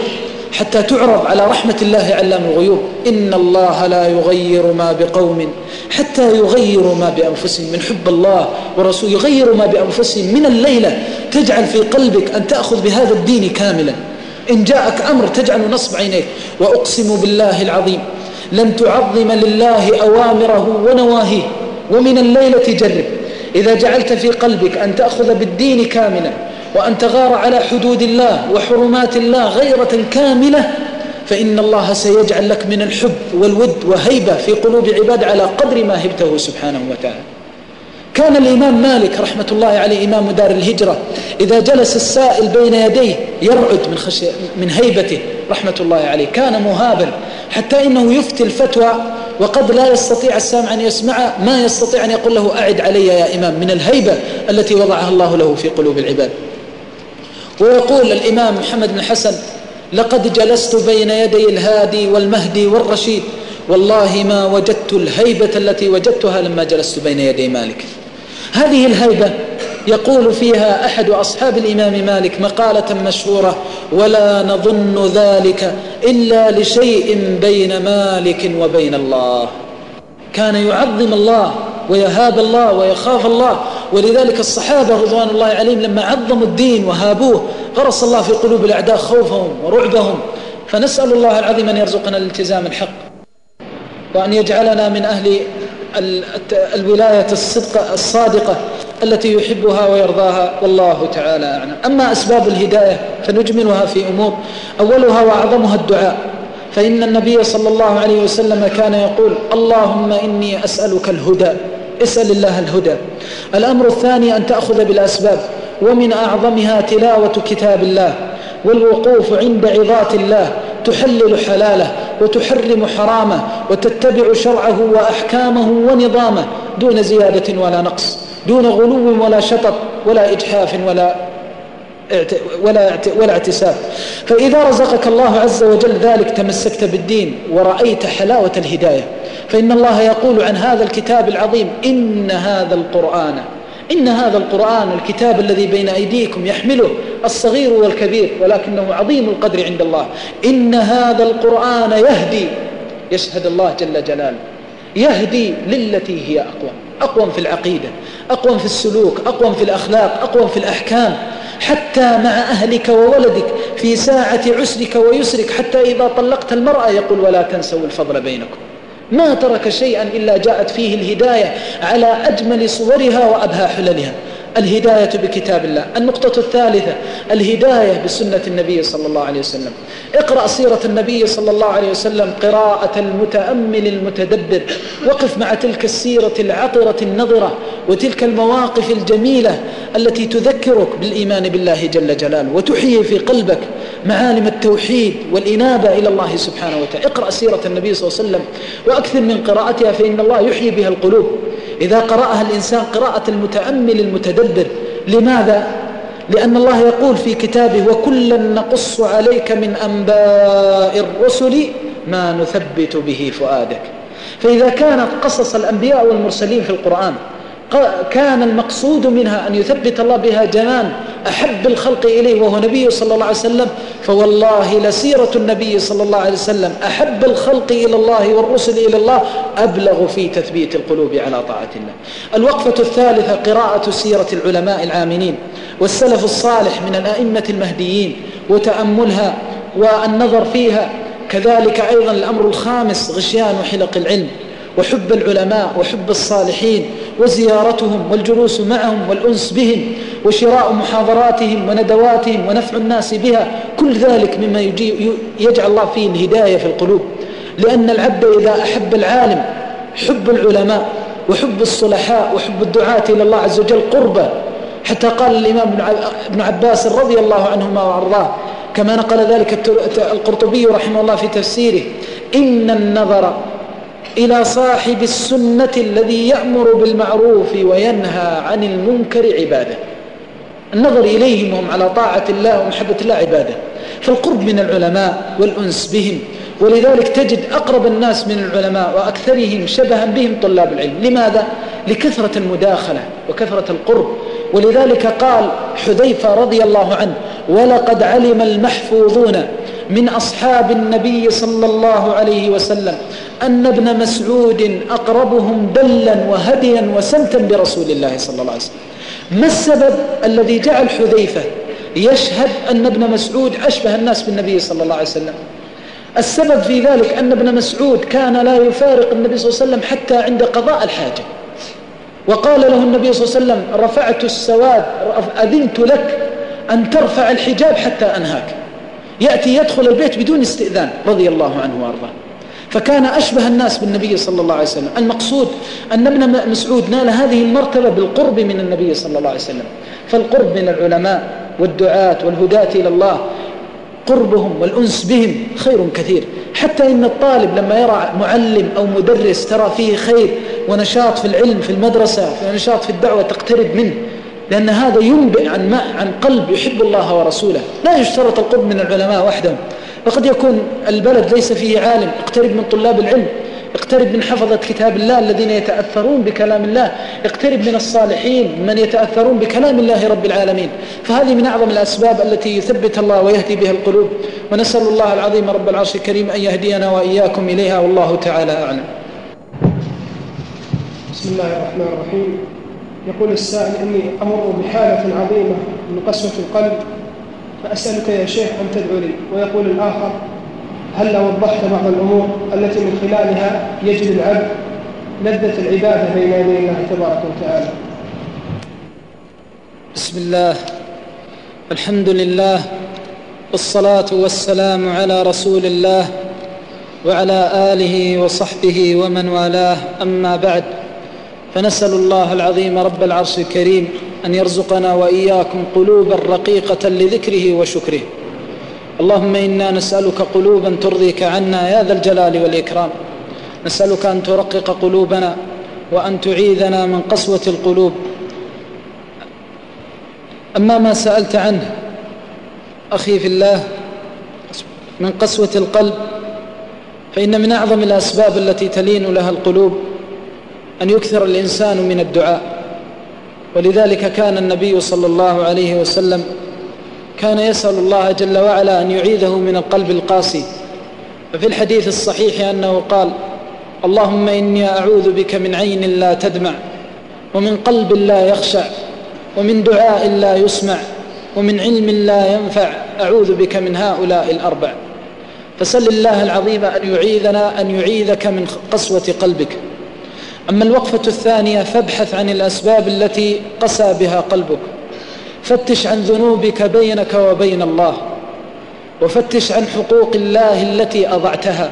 حتى تعرض على رحمة الله علام الغيوب. إن الله لا يغير ما بقوم حتى يغيروا ما بأنفسهم من حب الله ورسوله يغيروا ما بأنفسهم من الليلة. تجعل في قلبك أن تأخذ بهذا الدين كاملا. إن جاءك أمر تجعل نصب عينيك. وأقسم بالله العظيم لن تعظم لله أوامره ونواهيه. ومن الليلة جرب. إذا جعلت في قلبك أن تأخذ بالدين كاملا وأن تغار على حدود الله وحرمات الله غيرة كاملة فإن الله سيجعل لك من الحب والود وهيبة في قلوب عباد على قدر ما هبته سبحانه وتعالى. كان الإمام مالك رحمة الله عليه إمام دار الهجرة إذا جلس السائل بين يديه يرعد من, من هيبته رحمة الله عليه. كان مهابا حتى إنه يفتي الفتوى وقد لا يستطيع السامع أن يسمع ما يستطيع أن يقول له أعد علي يا إمام من الهيبة التي وضعها الله له في قلوب العباد. ويقول الإمام محمد بن حسن لقد جلست بين يدي الهادي والمهدي والرشيد والله ما وجدت الهيبة التي وجدتها لما جلست بين يدي مالك. هذه الهيبة يقول فيها أحد أصحاب الإمام مالك مقالة مشهورة ولا نظن ذلك إلا لشيء بين مالك وبين الله. كان يعظم الله ويهاب الله ويخاف الله ولذلك الصحابة رضوان الله عليهم لما عظموا الدين وهابوه غرس الله في قلوب الأعداء خوفهم ورعبهم. فنسأل الله العظيم أن يرزقنا الالتزام الحق وأن يجعلنا من أهل الولاية الصدق الصادقة التي يحبها ويرضاها والله تعالى أعلم. أما أسباب الهداية فنجملها في أمور. أولها وأعظمها الدعاء. فإن النبي صلى الله عليه وسلم كان يقول اللهم إني أسألك الهدى. اسأل الله الهدى. الأمر الثاني أن تأخذ بالأسباب. ومن أعظمها تلاوة كتاب الله. والوقوف عند عظات الله. تحلل حلاله وتحرم حرامه وتتبع شرعه وأحكامه ونظامه دون زيادة ولا نقص دون غلو ولا شطط ولا إجحاف ولا ولا ولا اعتساب. فإذا رزقك الله عز وجل ذلك تمسكت بالدين ورأيت حلاوة الهداية فإن الله يقول عن هذا الكتاب العظيم إن هذا القرآن إن هذا القرآن الكتاب الذي بين أيديكم يحمله الصغير والكبير ولكنه عظيم القدر عند الله. إن هذا القرآن يهدي يشهد الله جل جلاله يهدي للتي هي أقوى أقوم في العقيدة أقوم في السلوك أقوم في الأخلاق أقوم في الأحكام حتى مع أهلك وولدك في ساعة عسرك ويسرك حتى إذا طلقت المرأة يقول ولا تنسوا الفضل بينكم. ما ترك شيئا إلا جاءت فيه الهداية على أجمل صورها وأبهى حللها. الهداية بكتاب الله. النقطة الثالثة الهداية بسنة النبي صلى الله عليه وسلم. اقرأ سيرة النبي صلى الله عليه وسلم قراءة المتأمل المتدبر. وقف مع تلك السيرة العطرة النظرة وتلك المواقف الجميلة التي تذكرك بالإيمان بالله جل جلاله وتحيي في قلبك معالم التوحيد والإنابة إلى الله سبحانه وتعالى. اقرأ سيرة النبي صلى الله عليه وسلم وأكثر من قراءتها فإن الله يحيي بها القلوب. إذا قرأها الإنسان قراءة المتأمل المتدبر لماذا؟ لأن الله يقول في كتابه وكلا نقص عليك من أنباء الرسل ما نثبت به فؤادك فإذا كانت قصص الأنبياء والمرسلين في القرآن كان المقصود منها أن يثبت الله بها جنان أحب الخلق إليه وهو نبيه صلى الله عليه وسلم فوالله لسيرة النبي صلى الله عليه وسلم أحب الخلق إلى الله والرسل إلى الله أبلغ في تثبيت القلوب على طاعة الله. الوقفة الثالثة قراءة سيرة العلماء العاملين والسلف الصالح من الأئمة المهديين وتأملها والنظر فيها. كذلك أيضا الأمر الخامس غشيان حلق العلم. وحب العلماء وحب الصالحين وزيارتهم والجلوس معهم والأنس بهم وشراء محاضراتهم وندواتهم ونفع الناس بها كل ذلك مما يجعل الله فيه الهداية في القلوب. لأن العبد إذا أحب العالم حب العلماء وحب الصلحاء وحب الدعاة إلى الله عز وجل قربة. حتى قال الإمام ابن عباس رضي الله عنهما وأرضاه كما نقل ذلك القرطبي رحمه الله في تفسيره إن النظر إلى صاحب السنة الذي يأمر بالمعروف وينهى عن المنكر عبادة. النظر إليهم وهم على طاعة الله ومحبة الله عبادة. فالقرب من العلماء والأنس بهم ولذلك تجد أقرب الناس من العلماء وأكثرهم شبها بهم طلاب العلم. لماذا؟ لكثرة المداخلة وكثرة القرب. ولذلك قال حذيفة رضي الله عنه ولقد علم المحفوظون من أصحاب النبي صلى الله عليه وسلم أن ابن مسعود أقربهم دلا وهديا وسمتا برسول الله صلى الله عليه وسلم. ما السبب الذي جعل حذيفة يشهد أن ابن مسعود أشبه الناس بالنبي صلى الله عليه وسلم؟ السبب في ذلك أن ابن مسعود كان لا يفارق النبي صلى الله عليه وسلم حتى عند قضاء الحاجة. وقال له النبي صلى الله عليه وسلم رفعت السواد أذنت لك أن ترفع الحجاب حتى أنهاك. يأتي يدخل البيت بدون استئذان رضي الله عنه وأرضاه. فكان أشبه الناس بالنبي صلى الله عليه وسلم. المقصود أن ابن مسعود نال هذه المرتبة بالقرب من النبي صلى الله عليه وسلم. فالقرب من العلماء والدعاة والهداة إلى الله قربهم والأنس بهم خير كثير. حتى إن الطالب لما يرى معلم أو مدرس ترى فيه خير ونشاط في العلم في المدرسة ونشاط في الدعوة تقترب منه. لأن هذا ينبئ عن ما عن قلب يحب الله ورسوله. لا يشترط القرب من العلماء وحدهم. فقد يكون البلد ليس فيه عالم اقترب من طلاب العلم. اقترب من حفظة كتاب الله الذين يتأثرون بكلام الله. اقترب من الصالحين من يتأثرون بكلام الله رب العالمين. فهذه من أعظم الأسباب التي يثبت الله ويهدي بها القلوب. ونسأل الله العظيم رب العرش الكريم أن يهدينا وإياكم إليها والله تعالى أعلم. بسم الله الرحمن الرحيم. يقول السائل إني أمر بحالة عظيمة من قسوة القلب. فأسألك يا شيخ أن تدعو لي. ويقول الآخر هل وضحت بعض الأمور التي من خلالها يجد العبد لذة العبادة بين يدي الله تبارك وتعالى. بسم الله. الحمد لله. والصلاة والسلام على رسول الله وعلى آله وصحبه ومن والاه. أما بعد فنسأل الله العظيم رب العرش الكريم أن يرزقنا وإياكم قلوبا رقيقة لذكره وشكره. اللهم إنا نسألك قلوبا ترضيك عنا يا ذا الجلال والإكرام. نسألك أن ترقق قلوبنا وأن تعيذنا من قسوة القلوب. أما ما سألت عنه أخي في الله من قسوة القلب فإن من أعظم الأسباب التي تلين لها القلوب أن يكثر الإنسان من الدعاء. ولذلك كان النبي صلى الله عليه وسلم كان يسأل الله جل وعلا أن يعيذه من القلب القاسي. ففي الحديث الصحيح أنه قال اللهم إني أعوذ بك من عين لا تدمع ومن قلب لا يخشع ومن دعاء لا يسمع ومن علم لا ينفع أعوذ بك من هؤلاء الأربع. فسل الله العظيم أن يعيذنا أن يعيذك من قسوة قلبك. أما الوقفة الثانية فابحث عن الأسباب التي قسى بها قلبك. فتش عن ذنوبك بينك وبين الله وفتش عن حقوق الله التي أضعتها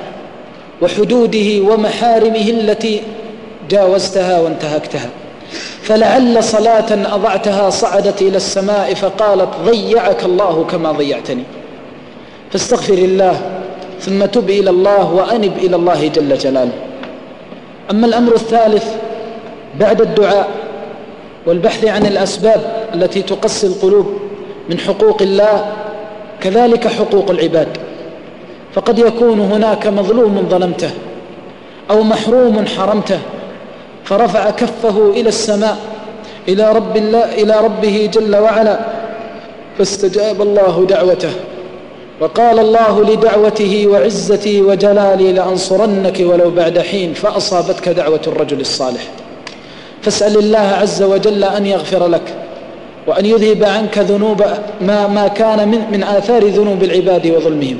وحدوده ومحارمه التي جاوزتها وانتهكتها. فلعل صلاة أضعتها صعدت إلى السماء فقالت ضيعك الله كما ضيعتني. فاستغفر الله ثم تب إلى الله وأنب إلى الله جل جلاله. أما الأمر الثالث بعد الدعاء والبحث عن الأسباب التي تقسي القلوب من حقوق الله كذلك حقوق العباد. فقد يكون هناك مظلوم ظلمته أو محروم حرمته فرفع كفه إلى السماء إلى رب الله إلى ربه جل وعلا فاستجاب الله دعوته. وقال الله لدعوته وعزتي وجلالي لأنصرنك ولو بعد حين فأصابتك دعوة الرجل الصالح. فاسأل الله عز وجل أن يغفر لك وأن يذهب عنك ذنوب ما, ما كان من, من آثار ذنوب العباد وظلمهم.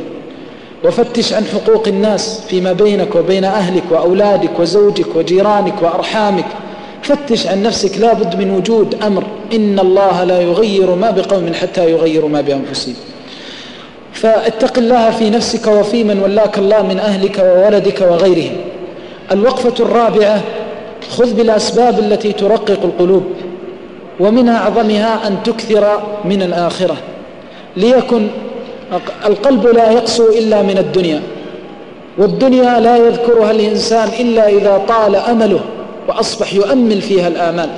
وفتش عن حقوق الناس فيما بينك وبين أهلك وأولادك وزوجك وجيرانك وأرحامك. فتش عن نفسك لا بد من وجود أمر إن الله لا يغير ما بقوم حتى يغيروا ما بأنفسهم. فاتق الله في نفسك وفي من ولاك الله من أهلك وولدك وغيرهم. الوقفة الرابعة خذ بالأسباب التي ترقق القلوب ومن أعظمها أن تكثر من الآخرة. ليكن القلب لا يقسو إلا من الدنيا والدنيا لا يذكرها الإنسان إلا إذا طال أمله وأصبح يؤمل فيها الآمال.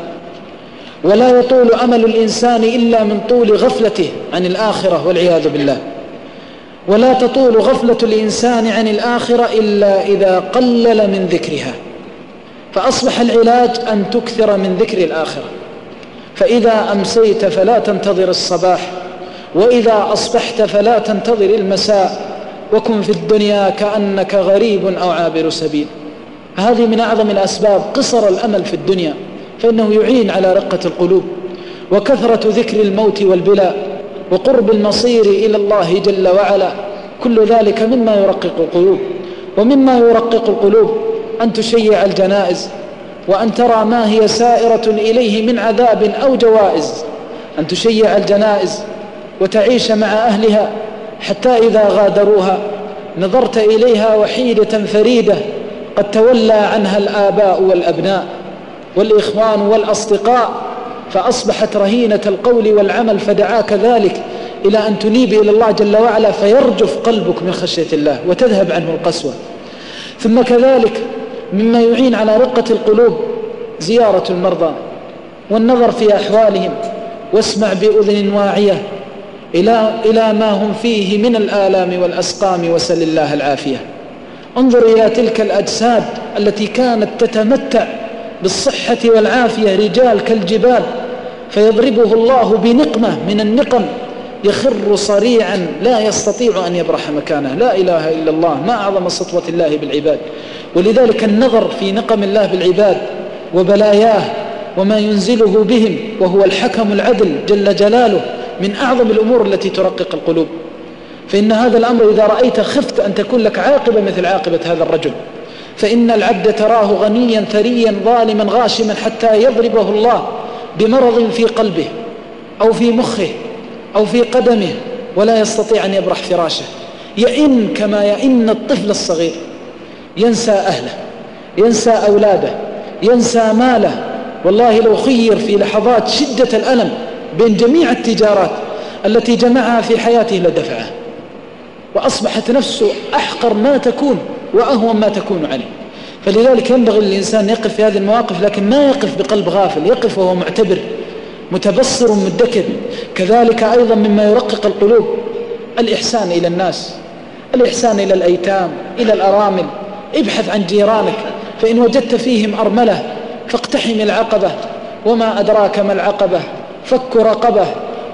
ولا يطول أمل الإنسان إلا من طول غفلته عن الآخرة والعياذ بالله. ولا تطول غفلة الإنسان عن الآخرة إلا إذا قلل من ذكرها. فأصبح العلاج أن تكثر من ذكر الآخرة. فإذا أمسيت فلا تنتظر الصباح وإذا أصبحت فلا تنتظر المساء وكن في الدنيا كأنك غريب أو عابر سبيل. هذه من أعظم الأسباب قصر الأمل في الدنيا فإنه يعين على رقة القلوب وكثرة ذكر الموت والبلاء وقرب المصير إلى الله جل وعلا. كل ذلك مما يرقق القلوب ومما يرقق القلوب أن تشيع الجنائز وأن ترى ما هي سائرة إليه من عذاب أو جوائز. أن تشيع الجنائز وتعيش مع أهلها حتى إذا غادروها. نظرت إليها وحيدة فريدة قد تولى عنها الآباء والأبناء والإخوان والأصدقاء فأصبحت رهينة القول والعمل فدعاك ذلك إلى أن تنيب إلى الله جل وعلا فيرجف قلبك من خشية الله وتذهب عنه القسوة. ثم كذلك مما يعين على رقة القلوب زيارة المرضى والنظر في أحوالهم واسمع بأذن واعية إلى, إلى ما هم فيه من الآلام والأسقام وسل الله العافية. انظر إلى تلك الأجساد التي كانت تتمتع بالصحة والعافية رجال كالجبال فيضربه الله بنقمة من النقم يخر صريعا لا يستطيع أن يبرح مكانه. لا إله إلا الله ما أعظم سطوة الله بالعباد. ولذلك النظر في نقم الله بالعباد وبلاياه وما ينزله بهم وهو الحكم العدل جل جلاله من أعظم الأمور التي ترقق القلوب. فإن هذا الأمر إذا رأيت خفت أن تكون لك عاقبة مثل عاقبة هذا الرجل. فإن العبد تراه غنيا ثريا ظالما غاشما حتى يضربه الله بمرض في قلبه أو في مخه. أو في قدمه ولا يستطيع أن يبرح فراشه. يئن كما يئن الطفل الصغير. ينسى أهله ينسى أولاده ينسى ماله. والله لو خير في لحظات شدة الألم بين جميع التجارات التي جمعها في حياته لدفعها وأصبحت نفسه أحقر ما تكون وأهون ما تكون عليه. فلذلك ينبغي للإنسان يقف في هذه المواقف لكن ما يقف بقلب غافل يقف وهو معتبر. متبصر مدكر. كذلك أيضا مما يرقق القلوب الإحسان إلى الناس الإحسان إلى الأيتام إلى الأرامل. ابحث عن جيرانك فإن وجدت فيهم أرملة فاقتحم العقبة. وما أدراك ما العقبة فك رقبة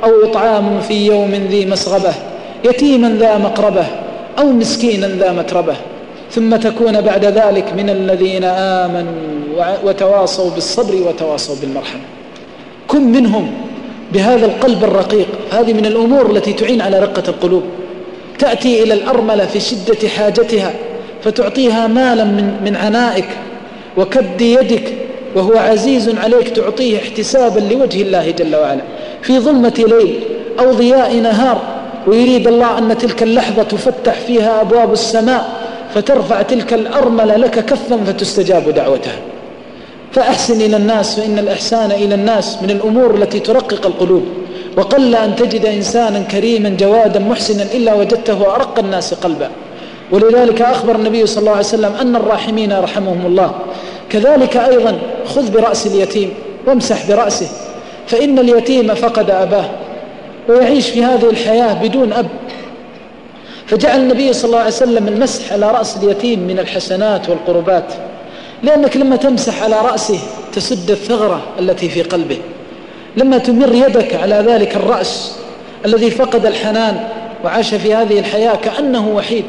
أو إطعام في يوم ذي مسغبة. يتيما ذا مقربة أو مسكينا ذا متربة. ثم تكون بعد ذلك من الذين آمنوا وتواصوا بالصبر وتواصوا بالمرحمة. كن منهم بهذا القلب الرقيق. هذه من الأمور التي تعين على رقة القلوب. تأتي إلى الأرملة في شدة حاجتها فتعطيها مالا من, من عنائك وكد يدك وهو عزيز عليك تعطيه احتسابا لوجه الله جل وعلا. في ظلمة ليل أو ضياء نهار ويريد الله أن تلك اللحظة تفتح فيها أبواب السماء فترفع تلك الأرملة لك كفا فتستجاب دعوتها. فأحسن إلى الناس فإن الإحسان إلى الناس من الأمور التي ترقق القلوب. وقل أن تجد إنسانا كريما جوادا محسنا إلا وجدته أرق الناس قلبا. ولذلك أخبر النبي صلى الله عليه وسلم أن الراحمين رحمهم الله. كذلك أيضا خذ برأس اليتيم وامسح برأسه فإن اليتيم فقد أباه ويعيش في هذه الحياة بدون أب. فجعل النبي صلى الله عليه وسلم المسح على رأس اليتيم من الحسنات والقربات. لأنك لما تمسح على رأسه تسد الثغرة التي في قلبه. لما تمر يدك على ذلك الرأس الذي فقد الحنان وعاش في هذه الحياة كأنه وحيد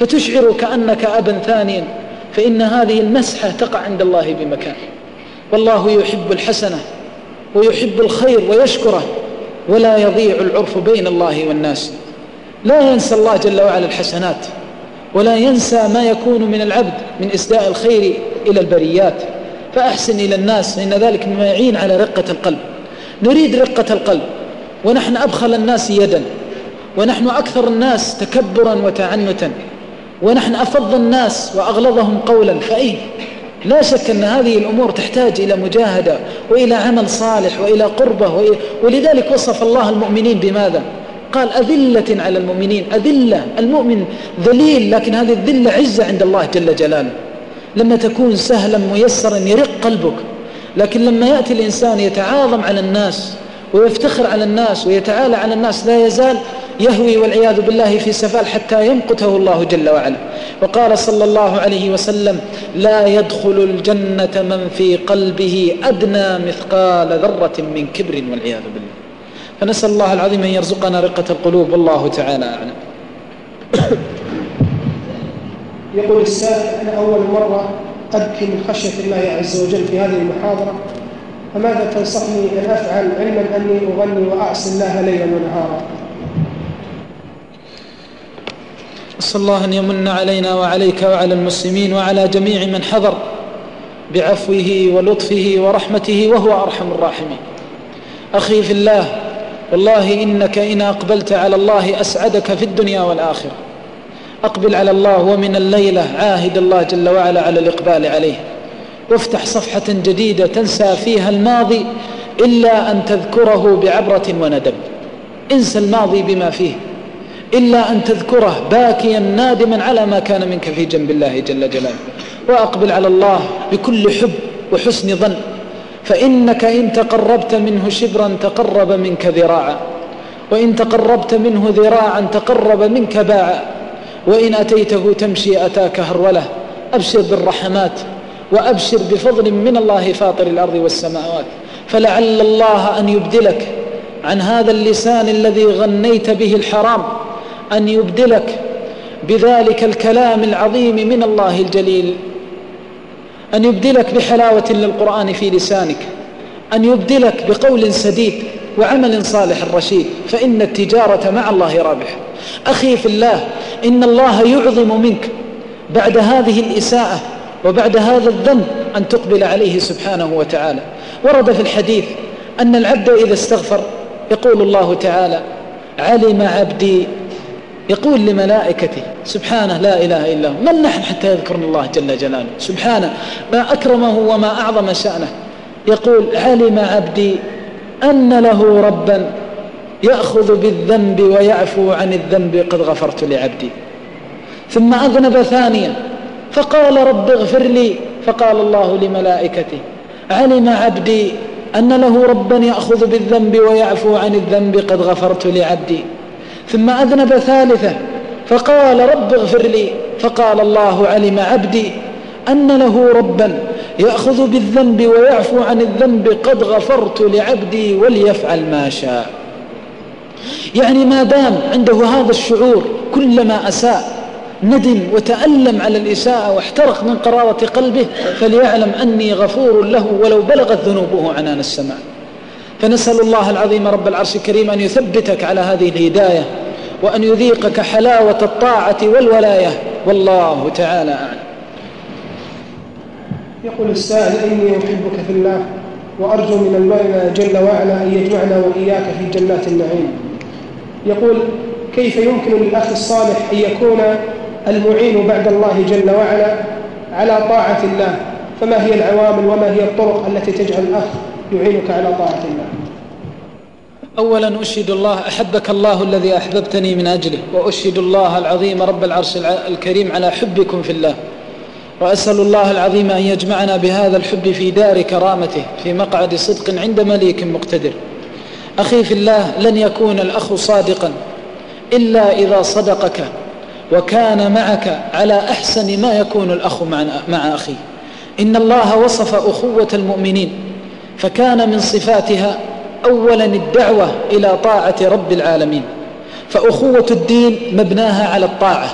فتشعر كأنك أبا ثانيا فإن هذه المسحة تقع عند الله بمكان. والله يحب الحسنة ويحب الخير ويشكره ولا يضيع العرف بين الله والناس. لا ينسى الله جل وعلا الحسنات. ولا ينسى ما يكون من العبد من إسداء الخير إلى البريات. فأحسن إلى الناس فإن ذلك مما يعين على رقة القلب. نريد رقة القلب. ونحن أبخل الناس يدا. ونحن أكثر الناس تكبرا وتعنتا. ونحن أفض الناس وأغلظهم قولا. فأي لا شك أن هذه الأمور تحتاج إلى مجاهدة وإلى عمل صالح وإلى قربة ولذلك وصف الله المؤمنين بماذا؟ قال أذلة على المؤمنين أذلة المؤمن ذليل لكن هذه الذلة عزة عند الله جل جلاله. لما تكون سهلا ميسرا يرق قلبك. لكن لما يأتي الإنسان يتعاظم على الناس ويفتخر على الناس ويتعالى على الناس لا يزال يهوي والعياذ بالله في سفال حتى يمقته الله جل وعلا. وقال صلى الله عليه وسلم لا يدخل الجنة من في قلبه أدنى مثقال ذرة من كبر والعياذ بالله. فنسأل الله العظيم أن يرزقنا رقة القلوب والله تعالى أعلم. يقول السائل أنا أول مرة أبكي من خشية الله عز وجل في هذه المحاضرة فماذا تنصحني أن أفعل علما أني أغني وأعصي الله ليلا ونهارا؟ أسأل الله أن يمن علينا وعليك وعلى المسلمين وعلى جميع من حضر بعفوه ولطفه ورحمته وهو أرحم الراحمين. أخي في الله والله إنك إن أقبلت على الله أسعدك في الدنيا والآخرة. أقبل على الله ومن الليلة عاهد الله جل وعلا على الإقبال عليه. وافتح صفحة جديدة تنسى فيها الماضي إلا أن تذكره بعبرة وندم انسى الماضي بما فيه. إلا أن تذكره باكيا نادما على ما كان منك في جنب الله جل جلاله. وأقبل على الله بكل حب وحسن ظن. فإنك إن تقربت منه شبرا تقرب منك ذراعا وإن تقربت منه ذراعا تقرب منك باعا وإن أتيته تمشي أتاك هرولة. أبشر بالرحمات وأبشر بفضل من الله فاطر الأرض والسماوات. فلعل الله أن يبدلك عن هذا اللسان الذي غنيت به الحرام أن يبدلك بذلك الكلام العظيم من الله الجليل. أن يبدلك بحلاوة للقرآن في لسانك أن يبدلك بقول سديد وعمل صالح رشيد فإن التجارة مع الله رابح. أخي في الله إن الله يعظم منك بعد هذه الإساءة وبعد هذا الذنب أن تقبل عليه سبحانه وتعالى. ورد في الحديث أن العبد إذا استغفر يقول الله تعالى علم عبدي يقول لملائكته سبحانه لا إله إلا هو. من نحن حتى يذكرنا الله جل جلاله؟ سبحانه. ما أكرمه وما أعظم شأنه. يقول علم عبدي أن له ربا يأخذ بالذنب ويعفو عن الذنب قد غفرت لعبدي. ثم أذنب ثانيا فقال رب اغفر لي. فقال الله لملائكته علم عبدي أن له ربا يأخذ بالذنب ويعفو عن الذنب قد غفرت لعبدي. ثم أذنب ثالثة فقال رب اغفر لي. فقال الله علم عبدي أن له ربا يأخذ بالذنب ويعفو عن الذنب قد غفرت لعبدي وليفعل ما شاء. يعني ما دام عنده هذا الشعور كلما أساء ندم وتألم على الإساءة واحترق من قرارة قلبه فليعلم أني غفور له ولو بلغت ذنوبه عنان السماء. فنسأل الله العظيم رب العرش الكريم أن يثبتك على هذه الهداية وأن يذيقك حلاوة الطاعة والولاية والله تعالى أعلم. يقول السائل إني أحبك في الله وأرجو من المولى جل وعلا أن يجمعنا وإياك في جنات النعيم. يقول كيف يمكن للأخ الصالح أن يكون المعين بعد الله جل وعلا على طاعة الله؟ فما هي العوامل وما هي الطرق التي تجعل الأخ يعينك على طاعة الله؟ أولا أشهد الله أحبك الله الذي أحببتني من أجله وأشهد الله العظيم رب العرش الكريم على حبكم في الله. وأسأل الله العظيم أن يجمعنا بهذا الحب في دار كرامته في مقعد صدق عند مليك مقتدر. أخي في الله لن يكون الأخ صادقا إلا إذا صدقك وكان معك على أحسن ما يكون الأخ مع أخيه إن الله وصف أخوة المؤمنين فكان من صفاتها أولا الدعوة إلى طاعة رب العالمين. فأخوة الدين مبناها على الطاعة.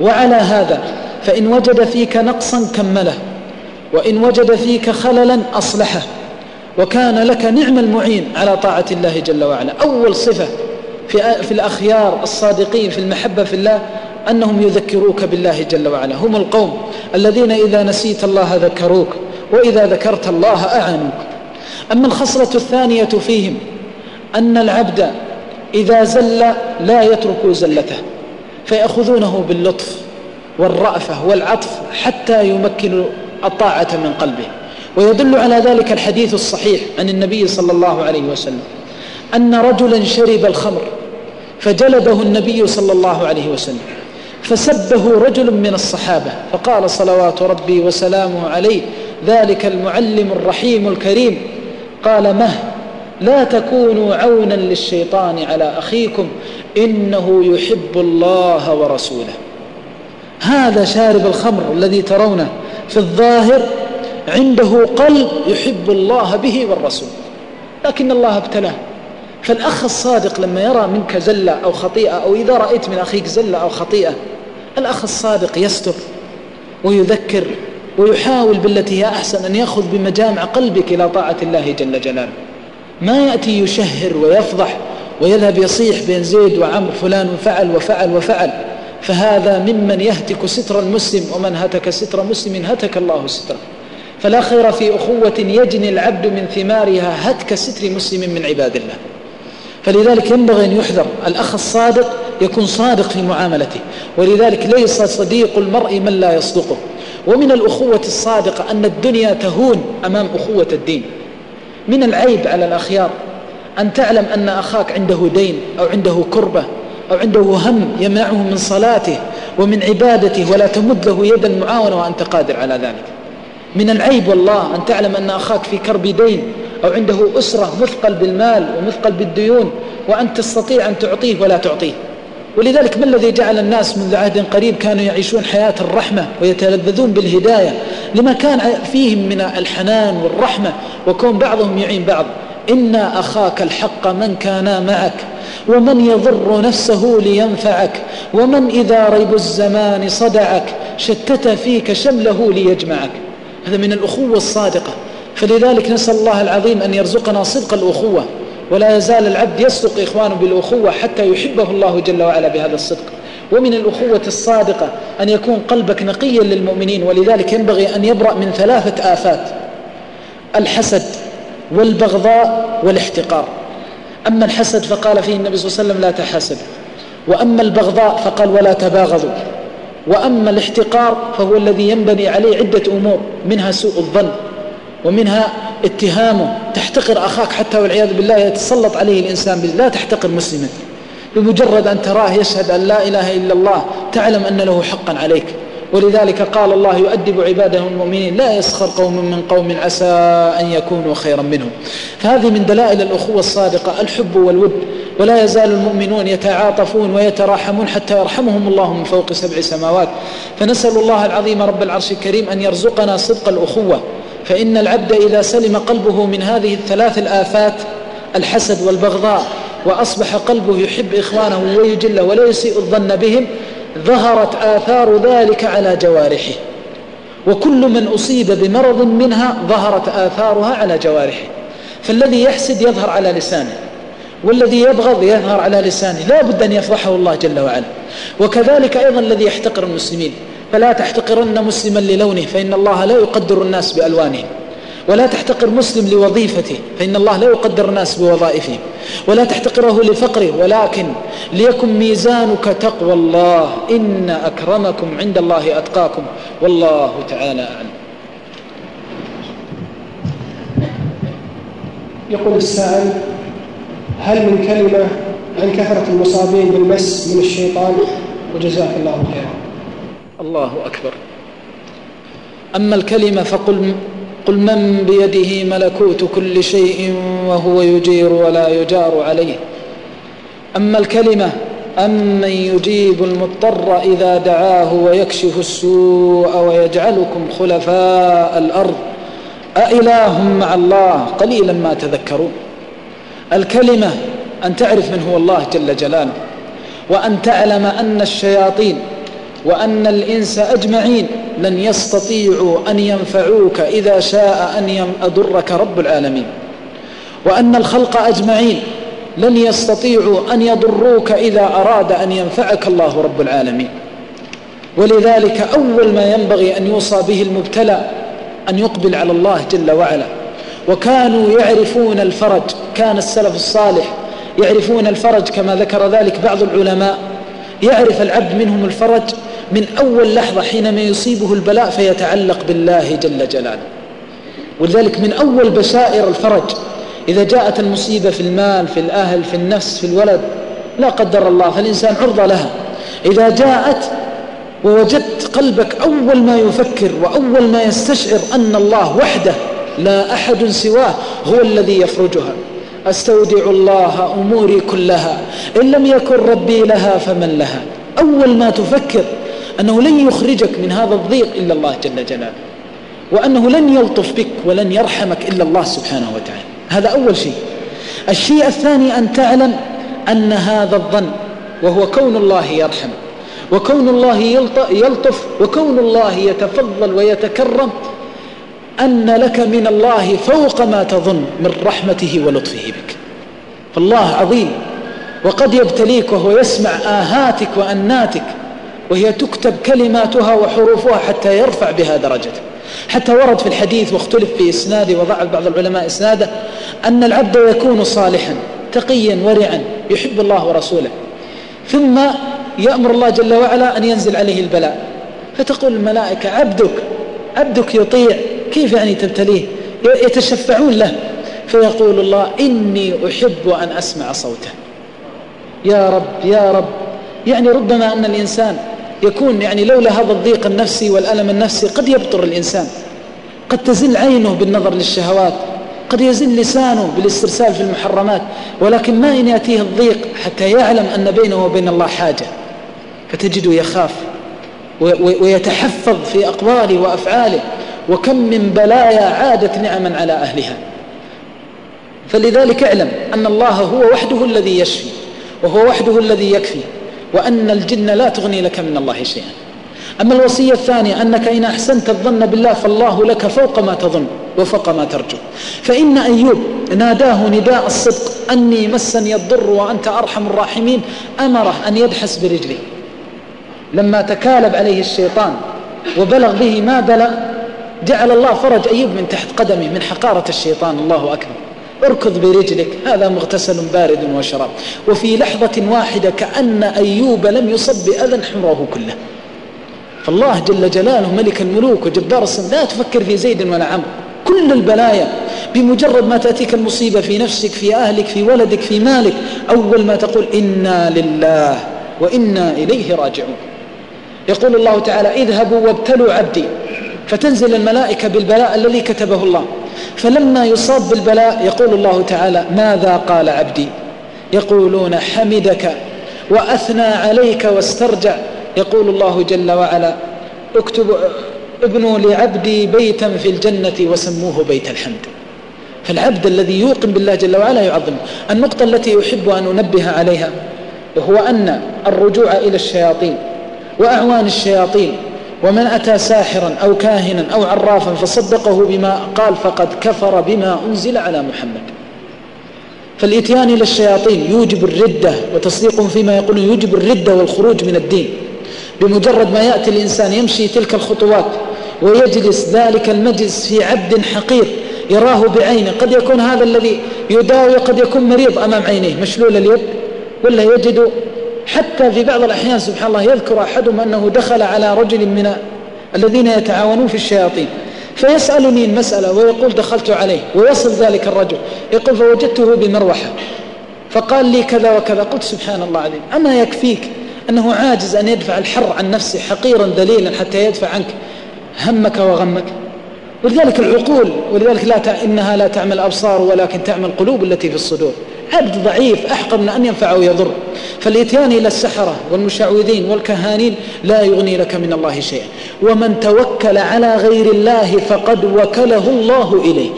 وعلى هذا فإن وجد فيك نقصا كمله. وإن وجد فيك خللا أصلحه. وكان لك نعم المعين على طاعة الله جل وعلا. أول صفة في, في الأخيار الصادقين في المحبة في الله أنهم يذكروك بالله جل وعلا. هم القوم الذين إذا نسيت الله ذكروك وإذا ذكرت الله أعانوك. أما الخصلة الثانية فيهم أن العبد إذا زل لا يترك زلته فيأخذونه باللطف والرأفة والعطف حتى يمكنوا الطاعة من قلبه. ويدل على ذلك الحديث الصحيح عن النبي صلى الله عليه وسلم أن رجلا شرب الخمر فجلده النبي صلى الله عليه وسلم فسبه رجل من الصحابة فقال صلوات ربي وسلامه عليه ذلك المعلم الرحيم الكريم. قال مه لا تكونوا عونا للشيطان على أخيكم إنه يحب الله ورسوله. هذا شارب الخمر الذي ترونه في الظاهر عنده قلب يحب الله به والرسول لكن الله ابتلاه. فالأخ الصادق لما يرى منك زلة أو خطيئة أو إذا رأيت من أخيك زلة أو خطيئة الأخ الصادق يستر ويذكر ويحاول بالتي هي أحسن أن يأخذ بمجامع قلبك إلى طاعة الله جل جلاله. ما يأتي يشهر ويفضح ويذهب يصيح بين زيد وعمر فلان فعل وفعل وفعل. فهذا ممن يهتك ستر المسلم ومن هتك ستر مسلم هتك الله ستره. فلا خير في أخوة يجني العبد من ثمارها هتك ستر مسلم من عباد الله. فلذلك ينبغي أن يحذر الأخ الصادق يكون صادق في معاملته. ولذلك ليس صديق المرء من لا يصدقه. ومن الأخوة الصادقة أن الدنيا تهون أمام أخوة الدين. من العيب على الأخيار أن تعلم أن أخاك عنده دين أو عنده كربة أو عنده هم يمنعه من صلاته ومن عبادته ولا تمد له يد المعاونة وأنت قادر على ذلك. من العيب والله أن تعلم أن أخاك في كرب دين أو عنده أسرة مثقل بالمال ومثقل بالديون وأنت تستطيع أن تعطيه ولا تعطيه. ولذلك ما الذي جعل الناس منذ عهد قريب كانوا يعيشون حياة الرحمة ويتلذذون بالهداية لما كان فيهم من الحنان والرحمة وكون بعضهم يعين بعض. إن أخاك الحق من كان معك ومن يضر نفسه لينفعك ومن إذا ريب الزمان صدعك شتت فيك شمله ليجمعك. هذا من الأخوة الصادقة. فلذلك نسأل الله العظيم أن يرزقنا صدق الأخوة. ولا يزال العبد يصدق إخوانه بالأخوة حتى يحبه الله جل وعلا بهذا الصدق. ومن الأخوة الصادقة أن يكون قلبك نقيا للمؤمنين ولذلك ينبغي أن يبرأ من ثلاثة آفات الحسد والبغضاء والاحتقار. أما الحسد فقال فيه النبي صلى الله عليه وسلم لا تحاسد. وأما البغضاء فقال ولا تباغضوا. وأما الاحتقار فهو الذي ينبني عليه عدة أمور منها سوء الظن ومنها اتهامه تحتقر أخاك حتى والعياذ بالله يتسلط عليه الإنسان لا تحتقر مسلما. بمجرد أن تراه يشهد أن لا إله إلا الله تعلم أن له حقا عليك. ولذلك قال الله يؤدب عباده المؤمنين لا يسخر قوم من قوم عسى أن يكونوا خيرا منهم. فهذه من دلائل الأخوة الصادقة الحب والود. ولا يزال المؤمنون يتعاطفون ويتراحمون حتى يرحمهم الله من فوق سبع سماوات. فنسأل الله العظيم رب العرش الكريم أن يرزقنا صدق الأخوة. فإن العبد إذا سلم قلبه من هذه الثلاث الآفات الحسد والبغضاء وأصبح قلبه يحب إخوانه ويجله ولا يسيء الظن بهم ظهرت آثار ذلك على جوارحه. وكل من أصيب بمرض منها ظهرت آثارها على جوارحه. فالذي يحسد يظهر على لسانه والذي يبغض يظهر على لسانه. لا بد أن يفضحه الله جل وعلا. وكذلك أيضا الذي يحتقر المسلمين. فلا تحتقرن مسلما للونه فإن الله لا يقدر الناس بألوانهم ولا تحتقر مسلم لوظيفته فإن الله لا يقدر الناس بوظائفهم ولا تحتقره لفقره ولكن ليكن ميزانك تقوى الله. إن أكرمكم عند الله أتقاكم. والله تعالى أعلم. يقول السائل هل من كلمة عن كثرة المصابين بالمس من الشيطان؟ وجزاك الله خيرا. الله أكبر. أما الكلمة فقل قل من بيده ملكوت كل شيء وهو يجير ولا يجار عليه. أما الكلمة أمن يجيب المضطر إذا دعاه ويكشف السوء ويجعلكم خلفاء الأرض. أإله مع الله قليلا ما تذكرون. الكلمة أن تعرف من هو الله جل جلاله. وأن تعلم أن الشياطين وأن الإنس أجمعين لن يستطيعوا أن ينفعوك إذا شاء أن يضرك رب العالمين. وأن الخلق أجمعين لن يستطيعوا أن يضروك إذا أراد أن ينفعك الله رب العالمين. ولذلك أول ما ينبغي أن يوصى به المبتلى أن يقبل على الله جل وعلا. وكانوا يعرفون الفرج كان السلف الصالح يعرفون الفرج كما ذكر ذلك بعض العلماء. يعرف العبد منهم الفرج من أول لحظة حينما يصيبه البلاء فيتعلق بالله جل جلاله. ولذلك من أول بشائر الفرج إذا جاءت المصيبة في المال في الأهل في النفس في الولد لا قدر الله فالإنسان عرضة لها. إذا جاءت ووجدت قلبك أول ما يفكر وأول ما يستشعر أن الله وحده لا أحد سواه هو الذي يفرجها. أستودع الله أموري كلها إن لم يكن ربي لها فمن لها؟ أول ما تفكر أنه لن يخرجك من هذا الضيق إلا الله جل جلاله وأنه لن يلطف بك ولن يرحمك إلا الله سبحانه وتعالى. هذا أول شيء. الشيء الثاني أن تعلم أن هذا الظن وهو كون الله يرحم وكون الله يلطف وكون الله يتفضل ويتكرم أن لك من الله فوق ما تظن من رحمته ولطفه بك. فالله عظيم وقد يبتليك وهو يسمع آهاتك وأناتك وهي تكتب كلماتها وحروفها حتى يرفع بها درجته. حتى ورد في الحديث واختلف في إسناده وضع بعض العلماء إسناده أن العبد يكون صالحا تقيا ورعا يحب الله ورسوله. ثم يأمر الله جل وعلا أن ينزل عليه البلاء. فتقول الملائكة عبدك عبدك يطيع كيف يعني تبتليه؟ يتشفعون له. فيقول الله إني أحب أن أسمع صوته. يا رب يا رب. يعني ربما أن الإنسان يكون يعني لولا هذا الضيق النفسي والألم النفسي قد يبطر الإنسان. قد تزل عينه بالنظر للشهوات. قد يزل لسانه بالاسترسال في المحرمات. ولكن ما إن يأتيه الضيق حتى يعلم أن بينه وبين الله حاجة. فتجده يخاف ويتحفظ في أقواله وأفعاله. وكم من بلايا عادت نعما على أهلها. فلذلك اعلم أن الله هو وحده الذي يشفي. وهو وحده الذي يكفي. وأن الجن لا تغني لك من الله شيئا. أما الوصية الثانية أنك إن أحسنت الظن بالله فالله لك فوق ما تظن وفوق ما ترجو. فإن أيوب ناداه نداء الصدق أني مسني الضر وأنت أرحم الراحمين أمره أن يدحس برجله. لما تكالب عليه الشيطان وبلغ به ما بلغ جعل الله فرج أيوب من تحت قدمه من حقارة الشيطان. الله أكبر. اركض برجلك هذا مغتسل بارد وشراب. وفي لحظة واحدة كأن أيوب لم يصب بأذى حمره كله. فالله جل جلاله ملك الملوك وجبار السماء لا تفكر في زيد ولا عمرو. كل البلايا بمجرد ما تأتيك المصيبة في نفسك في أهلك في ولدك في مالك أول ما تقول إنا لله وإنا إليه راجعون. يقول الله تعالى اذهبوا وابتلوا عبدي. فتنزل الملائكة بالبلاء الذي كتبه الله. فلما يصاب بالبلاء يقول الله تعالى ماذا قال عبدي؟ يقولون حمدك وأثنى عليك واسترجع. يقول الله جل وعلا اكتب ابنوا لعبدي بيتا في الجنة وسموه بيت الحمد. فالعبد الذي يوقن بالله جل وعلا يعظم. النقطة التي أحب أن أنبه عليها هو أن الرجوع إلى الشياطين وأعوان الشياطين ومن أتى ساحرا أو كاهنا أو عرافا فصدقه بما قال فقد كفر بما أنزل على محمد. فالإتيان إلى الشياطين يوجب الردة وتصديقهم فيما يقولون يوجب الردة والخروج من الدين. بمجرد ما يأتي الإنسان يمشي تلك الخطوات ويجلس ذلك المجلس في عبد حقير يراه بعينه قد يكون هذا الذي يداوي قد يكون مريض أمام عينيه مشلول اليد ولا يجد حتى في بعض الأحيان سبحان الله يذكر أحدهم أنه دخل على رجل من الذين يتعاونون في الشياطين فيسألني المسألة ويقول دخلت عليه ويصل ذلك الرجل يقول فوجدته بمروحة فقال لي كذا وكذا قلت سبحان الله العظيم أما يكفيك أنه عاجز أن يدفع الحر عن نفسه حقيرا ذليلا حتى يدفع عنك همك وغمك؟ ولذلك العقول ولذلك لا إنها لا تعمل الأبصار ولكن تعمل القلوب التي في الصدور. عبد ضعيف أحقر من أن ينفع أو يضر. فالإتيان إلى السحرة والمشعوذين والكهانين لا يغني لك من الله شيئا. ومن توكل على غير الله فقد وكله الله إليه.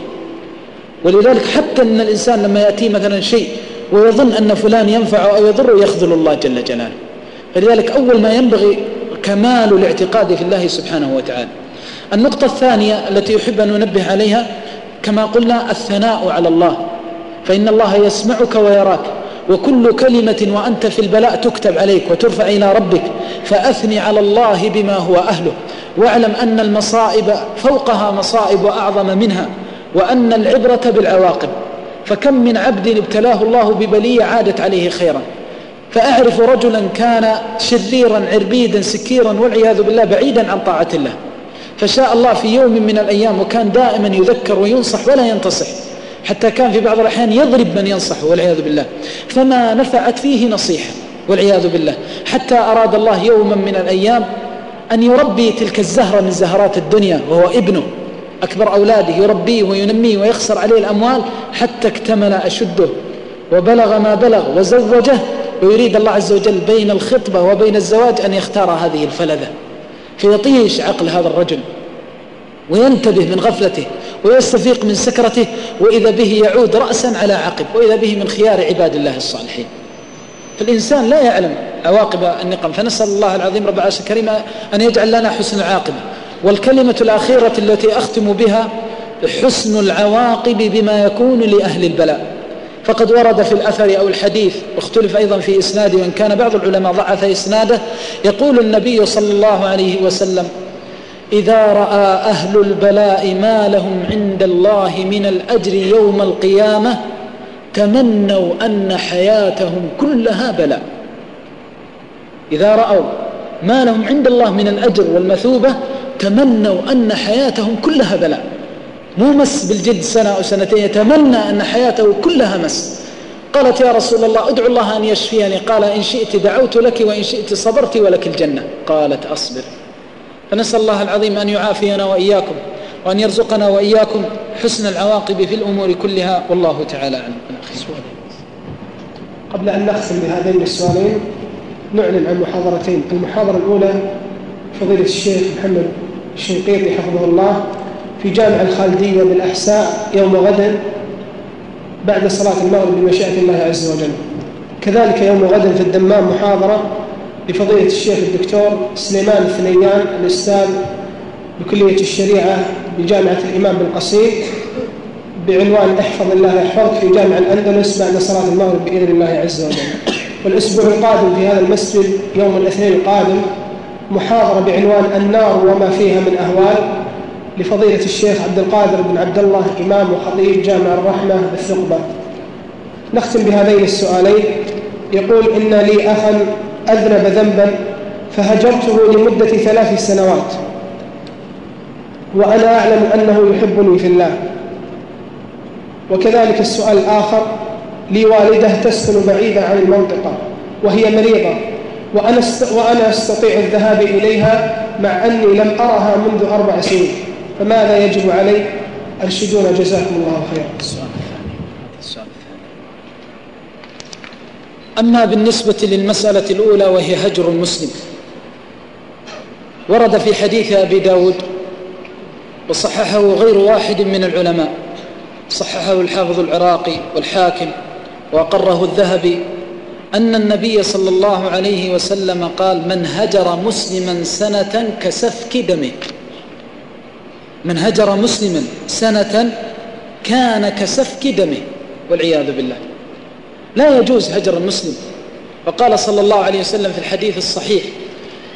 ولذلك حتى أن الإنسان لما يأتي مثلا شيء ويظن أن فلان ينفع أو يضر يخذل الله جل جلاله. فلذلك أول ما ينبغي كمال الاعتقاد في الله سبحانه وتعالى. النقطة الثانية التي يحب أن ننبه عليها كما قلنا الثناء على الله. فإن الله يسمعك ويراك. وكل كلمة وأنت في البلاء تكتب عليك وترفع إلى ربك فأثني على الله بما هو أهله. واعلم أن المصائب فوقها مصائب وأعظم منها وأن العبرة بالعواقب. فكم من عبد ابتلاه الله ببلية عادت عليه خيرا. فأعرف رجلا كان شريرا عربيدا سكيرا والعياذ بالله بعيدا عن طاعة الله. فشاء الله في يوم من الأيام وكان دائما يذكر وينصح ولا ينتصح. حتى كان في بعض الأحيان يضرب من ينصحه والعياذ بالله. فما نفعت فيه نصيحة والعياذ بالله. حتى أراد الله يوما من الأيام أن يربي تلك الزهرة من زهرات الدنيا وهو ابنه. أكبر أولاده يربيه وينميه ويخسر عليه الأموال حتى اكتمل أشده. وبلغ ما بلغ وزوجه. ويريد الله عز وجل بين الخطبة وبين الزواج أن يختار هذه الفلذة. فيطيش عقل هذا الرجل. وينتبه من غفلته ويستفيق من سكرته وإذا به يعود رأسا على عقب وإذا به من خيار عباد الله الصالحين. فالإنسان لا يعلم عواقب النقم. فنسأل الله العظيم رب العالمين الكريم أن يجعل لنا حسن العاقبة. والكلمة الأخيرة التي أختم بها حسن العواقب بما يكون لأهل البلاء. فقد ورد في الأثر أو الحديث واختلف أيضا في إسناده وإن كان بعض العلماء ضعف إسناده يقول النبي صلى الله عليه وسلم إذا رأى أهل البلاء ما لهم عند الله من الأجر يوم القيامة تمنوا أن حياتهم كلها بلاء. إذا رأوا ما لهم عند الله من الأجر والمثوبة تمنوا أن حياتهم كلها بلاء. مو مس بالجد سنة أو سنتين يتمنى أن حياته كلها مس. قالت يا رسول الله ادعو الله أن يشفيني. قال إن شئت دعوت لك وإن شئت صبرت ولك الجنة. قالت أصبر. فنسأل الله العظيم أن يعافينا وإياكم وأن يرزقنا وإياكم حسن العواقب في الأمور كلها. والله تعالى أعلم. قبل أن نختم بهذين السؤالين نعلن عن محاضرتين. المحاضرة الأولى فضيلة الشيخ محمد الشنقيطي حفظه الله في جامع الخالدية بالأحساء يوم غد بعد صلاة المغرب بمشيئة الله عز وجل. كذلك يوم غد في الدمام محاضرة لفضيلة الشيخ الدكتور سليمان الثنيان الأستاذ بكلية الشريعة بجامعة الإمام بن قصير بعنوان أحفظ الله يحفظك في جامع الأندلس بعد صلاة المغرب بإذن الله عز وجل. والأسبوع القادم في هذا المسجد يوم الاثنين القادم محاضرة بعنوان النار وما فيها من أهوال لفضيلة الشيخ عبد القادر بن عبد الله إمام وخطيب جامع الرحمة بالثقبة. نختم بهذين السؤالين. يقول إن لي أخا أذنب ذنبا فهجرته لمدة ثلاث سنوات. وأنا أعلم أنه يحبني في الله. وكذلك السؤال الآخر لي والدة تسكن بعيدة عن المنطقة وهي مريضة وأنا. وأنا أستطيع الذهاب إليها مع أني لم أرها منذ أربع سنين. فماذا يجب علي؟ أرشدونا جزاكم الله خيرا السؤال السؤال أما بالنسبة للمسألة الأولى وهي هجر المسلم ورد في حديث أبي داود وصححه غير واحد من العلماء صححه الحافظ العراقي والحاكم وأقره الذهبي أن النبي صلى الله عليه وسلم قال من هجر مسلما سنة كسفك دمه. من هجر مسلما سنة كان كسفك دمه والعياذ بالله. لا يجوز هجر المسلم. وقال صلى الله عليه وسلم في الحديث الصحيح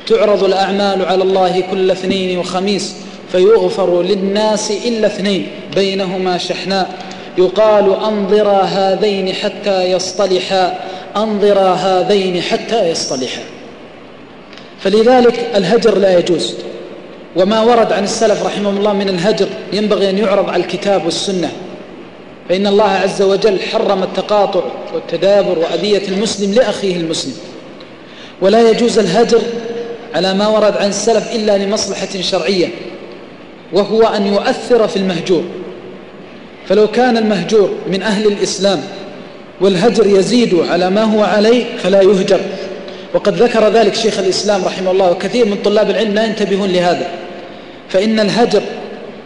تعرض الأعمال على الله كل اثنين وخميس فيغفر للناس إلا اثنين بينهما شحناء. يقال أنظرا هذين حتى يصطلحا أنظرا هذين حتى يصطلحا. فلذلك الهجر لا يجوز. وما ورد عن السلف رحمهم الله من الهجر ينبغي أن يعرض على الكتاب والسنة. فإن الله عز وجل حرم التقاطع والتدابر وأذية المسلم لأخيه المسلم. ولا يجوز الهجر على ما ورد عن السلف إلا لمصلحة شرعية وهو أن يؤثر في المهجور. فلو كان المهجور من أهل الإسلام والهجر يزيد على ما هو عليه فلا يهجر. وقد ذكر ذلك شيخ الإسلام رحمه الله وكثير من طلاب العلم لا ينتبهون لهذا. فإن الهجر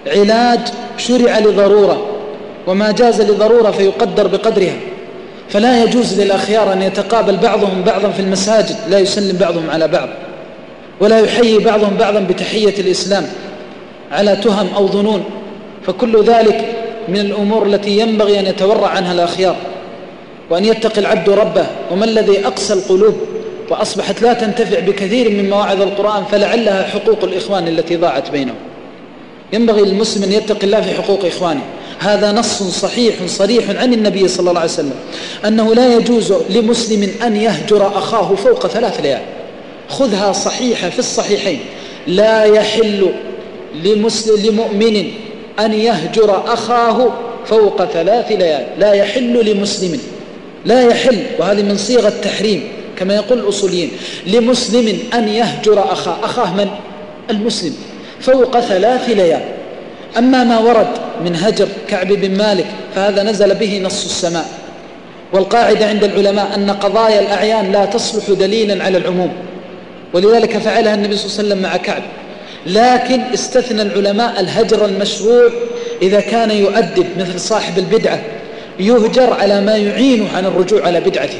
علاج شرع لضرورة وما جاز لضرورة فيقدر بقدرها. فلا يجوز للأخيار أن يتقابل بعضهم بعضا في المساجد لا يسلم بعضهم على بعض ولا يحيي بعضهم بعضا بتحية الإسلام على تهم أو ظنون. فكل ذلك من الأمور التي ينبغي أن يتورع عنها الأخيار وأن يتقي العبد ربه. وما الذي أقسى القلوب وأصبحت لا تنتفع بكثير من مواعظ القرآن فلعلها حقوق الإخوان التي ضاعت بينهم. ينبغي للمسلم أن يتقي الله في حقوق إخوانه. هذا نص صحيح صريح عن النبي صلى الله عليه وسلم أنه لا يجوز لمسلم أن يهجر أخاه فوق ثلاث ليال. خذها صحيحة في الصحيحين. لا يحل لمؤمن أن يهجر أخاه فوق ثلاث ليال. لا يحل لمسلم. لا يحل. وهذه من صيغ التحريم كما يقول الأصوليين. لمسلم أن يهجر أخاه أخاه من؟ المسلم. فوق ثلاث ليال. أما ما ورد من هجر كعب بن مالك فهذا نزل به نص السماء. والقاعدة عند العلماء أن قضايا الأعيان لا تصلح دليلا على العموم. ولذلك فعلها النبي صلى الله عليه وسلم مع كعب. لكن استثنى العلماء الهجر المشروع إذا كان يؤدب مثل صاحب البدعة يهجر على ما يعينه عن الرجوع على بدعته.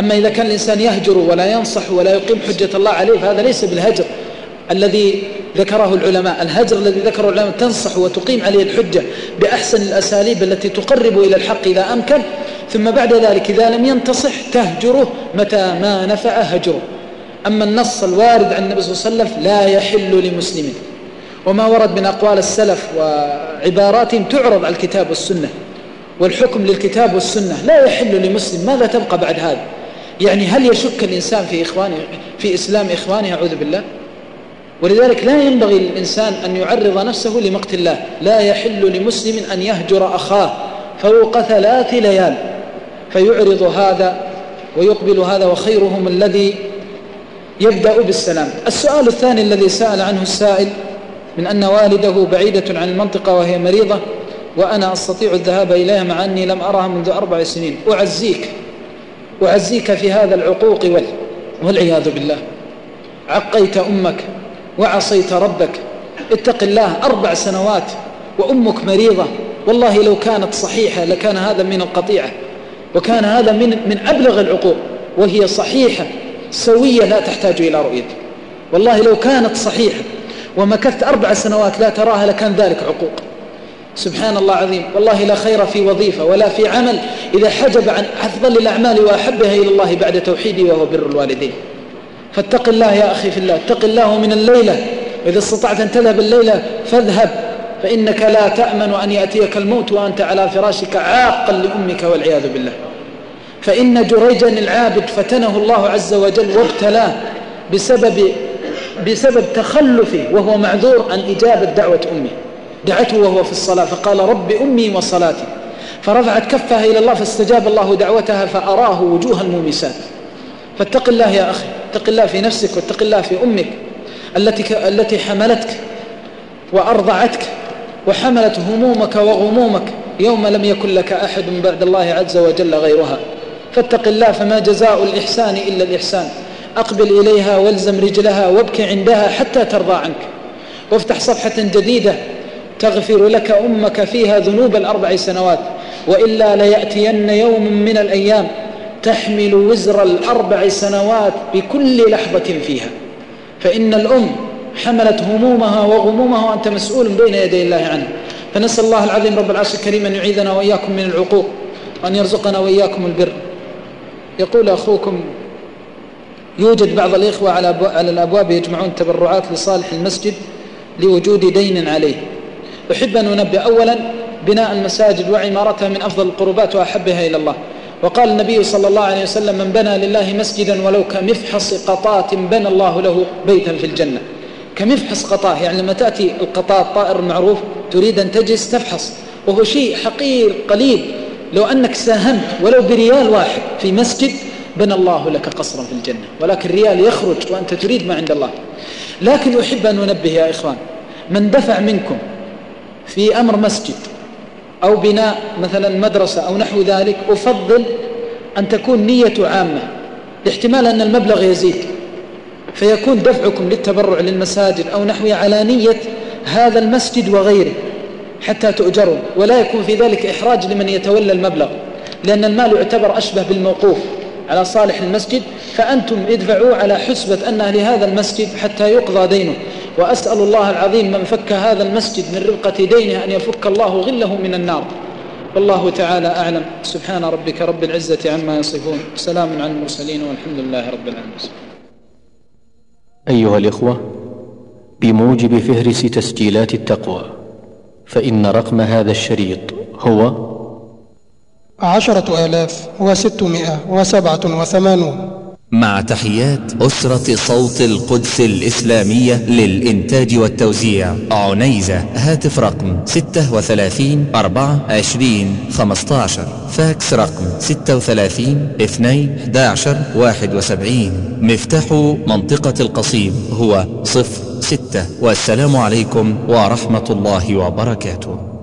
أما إذا كان الإنسان يهجر ولا ينصح ولا يقيم حجة الله عليه فهذا ليس بالهجر. الذي ذكره العلماء. الهجر الذي ذكره العلماء تنصح وتقيم عليه الحجة بأحسن الأساليب التي تقرب إلى الحق إذا أمكن. ثم بعد ذلك إذا لم ينتصح تهجره متى ما نفع هجره. أما النص الوارد عن النبي صلى الله عليه وسلم لا يحل لمسلم. وما ورد من أقوال السلف وعباراتهم تعرض على الكتاب والسنة. والحكم للكتاب والسنة لا يحل لمسلم. ماذا تبقى بعد هذا؟ يعني هل يشك الإنسان في إخوانه في إسلام إخوانه؟ أعوذ بالله. ولذلك لا ينبغي للإنسان أن يعرض نفسه لمقت الله. لا يحل لمسلم أن يهجر أخاه فوق ثلاث ليال. فيعرض هذا ويقبل هذا وخيرهم الذي يبدأ بالسلام. السؤال الثاني الذي سأل عنه السائل من أن والده بعيدة عن المنطقة وهي مريضة وأنا أستطيع الذهاب إليها مع أني لم أرها منذ أربع سنين. أعزيك أعزيك في هذا العقوق والعياذ بالله. عقيت أمك. وعصيت ربك. اتق الله أربع سنوات وأمك مريضة. والله لو كانت صحيحة لكان هذا من القطيعة. وكان هذا من من أبلغ العقوق. وهي صحيحة سوية لا تحتاج إلى رؤية. والله لو كانت صحيحة ومكثت أربع سنوات لا تراها لكان ذلك عقوق. سبحان الله عظيم والله لا خير في وظيفة ولا في عمل إذا حجب عن أفضل الأعمال وأحبها إلى الله بعد توحيدي وهو بر الوالدين. فاتق الله يا أخي في الله اتق الله من الليلة. وإذا استطعت أن تذهب الليلة فاذهب فإنك لا تأمن أن يأتيك الموت وأنت على فراشك عاقا لأمك والعياذ بالله. فإن جريجا العابد فتنه الله عز وجل وابتلاه بسبب بسبب تخلفه وهو معذور عن إجابة دعوة أمه. دعته وهو في الصلاة فقال رب أمي وصلاتي. فرفعت كفها إلى الله فاستجاب الله دعوتها فأراه وجوه المومسات. فاتق الله يا أخي. اتق الله في نفسك واتق الله في أمك التي التي حملتك وأرضعتك وحملت همومك وغمومك يوم لم يكن لك أحد بعد الله عز وجل غيرها. فاتق الله فما جزاء الإحسان إلا الإحسان. أقبل إليها والزم رجلها وابك عندها حتى ترضى عنك. وافتح صفحة جديدة تغفر لك أمك فيها ذنوب الأربع سنوات. وإلا ليأتين يوم من الأيام تحمل وزر الأربع سنوات بكل لحظة فيها. فإن الأم حملت همومها وغمومها وأنت مسؤول بين يدي الله عنها فنسأل الله العظيم رب العرش الكريم أن يعيذنا وإياكم من العقوق وأن يرزقنا وإياكم البر. يقول أخوكم يوجد بعض الإخوة على على الأبواب يجمعون تبرعات لصالح المسجد لوجود دين عليه. أحب أن أنبه أولا بناء المساجد وعمارتها من أفضل القربات وأحبها إلى الله. وقال النبي صلى الله عليه وسلم من بنى لله مسجدا ولو كمفحص قطاة بنى الله له بيتا في الجنة. كمفحص قطاة يعني لما تأتي القطاة الطائر المعروف تريد أن تجلس تفحص وهو شيء حقير قليل. لو أنك ساهمت ولو بريال واحد في مسجد بنى الله لك قصرا في الجنة ولكن ريال يخرج وأنت تريد ما عند الله. لكن أحب أن أنبه يا إخوان من دفع منكم في أمر مسجد أو بناء مثلا مدرسة أو نحو ذلك أفضل أن تكون نية عامة لاحتمال أن المبلغ يزيد. فيكون دفعكم للتبرع للمساجد أو نحوها على نية هذا المسجد وغيره حتى تؤجروا. ولا يكون في ذلك إحراج لمن يتولى المبلغ لأن المال يعتبر أشبه بالموقوف على صالح المسجد. فأنتم ادفعوا على حسبة أنها لهذا المسجد حتى يقضى دينه. وأسأل الله العظيم من فك هذا المسجد من ربقة دينه أن يفك الله غله من النار. والله تعالى أعلم. سبحان ربك رب العزة عما يصفون. سلام على المرسلين والحمد لله رب العالمين. أيها الإخوة بموجب فهرس تسجيلات التقوى فإن رقم هذا الشريط هو عشرة آلاف وستمائة وسبعة وثمانون. مع تحيات أسرة صوت القدس الإسلامية للإنتاج والتوزيع. عنيزة هاتف رقم 36 24 15 فاكس رقم 36 2 11 71 مفتاح منطقة القصيم هو 06 والسلام عليكم ورحمة الله وبركاته.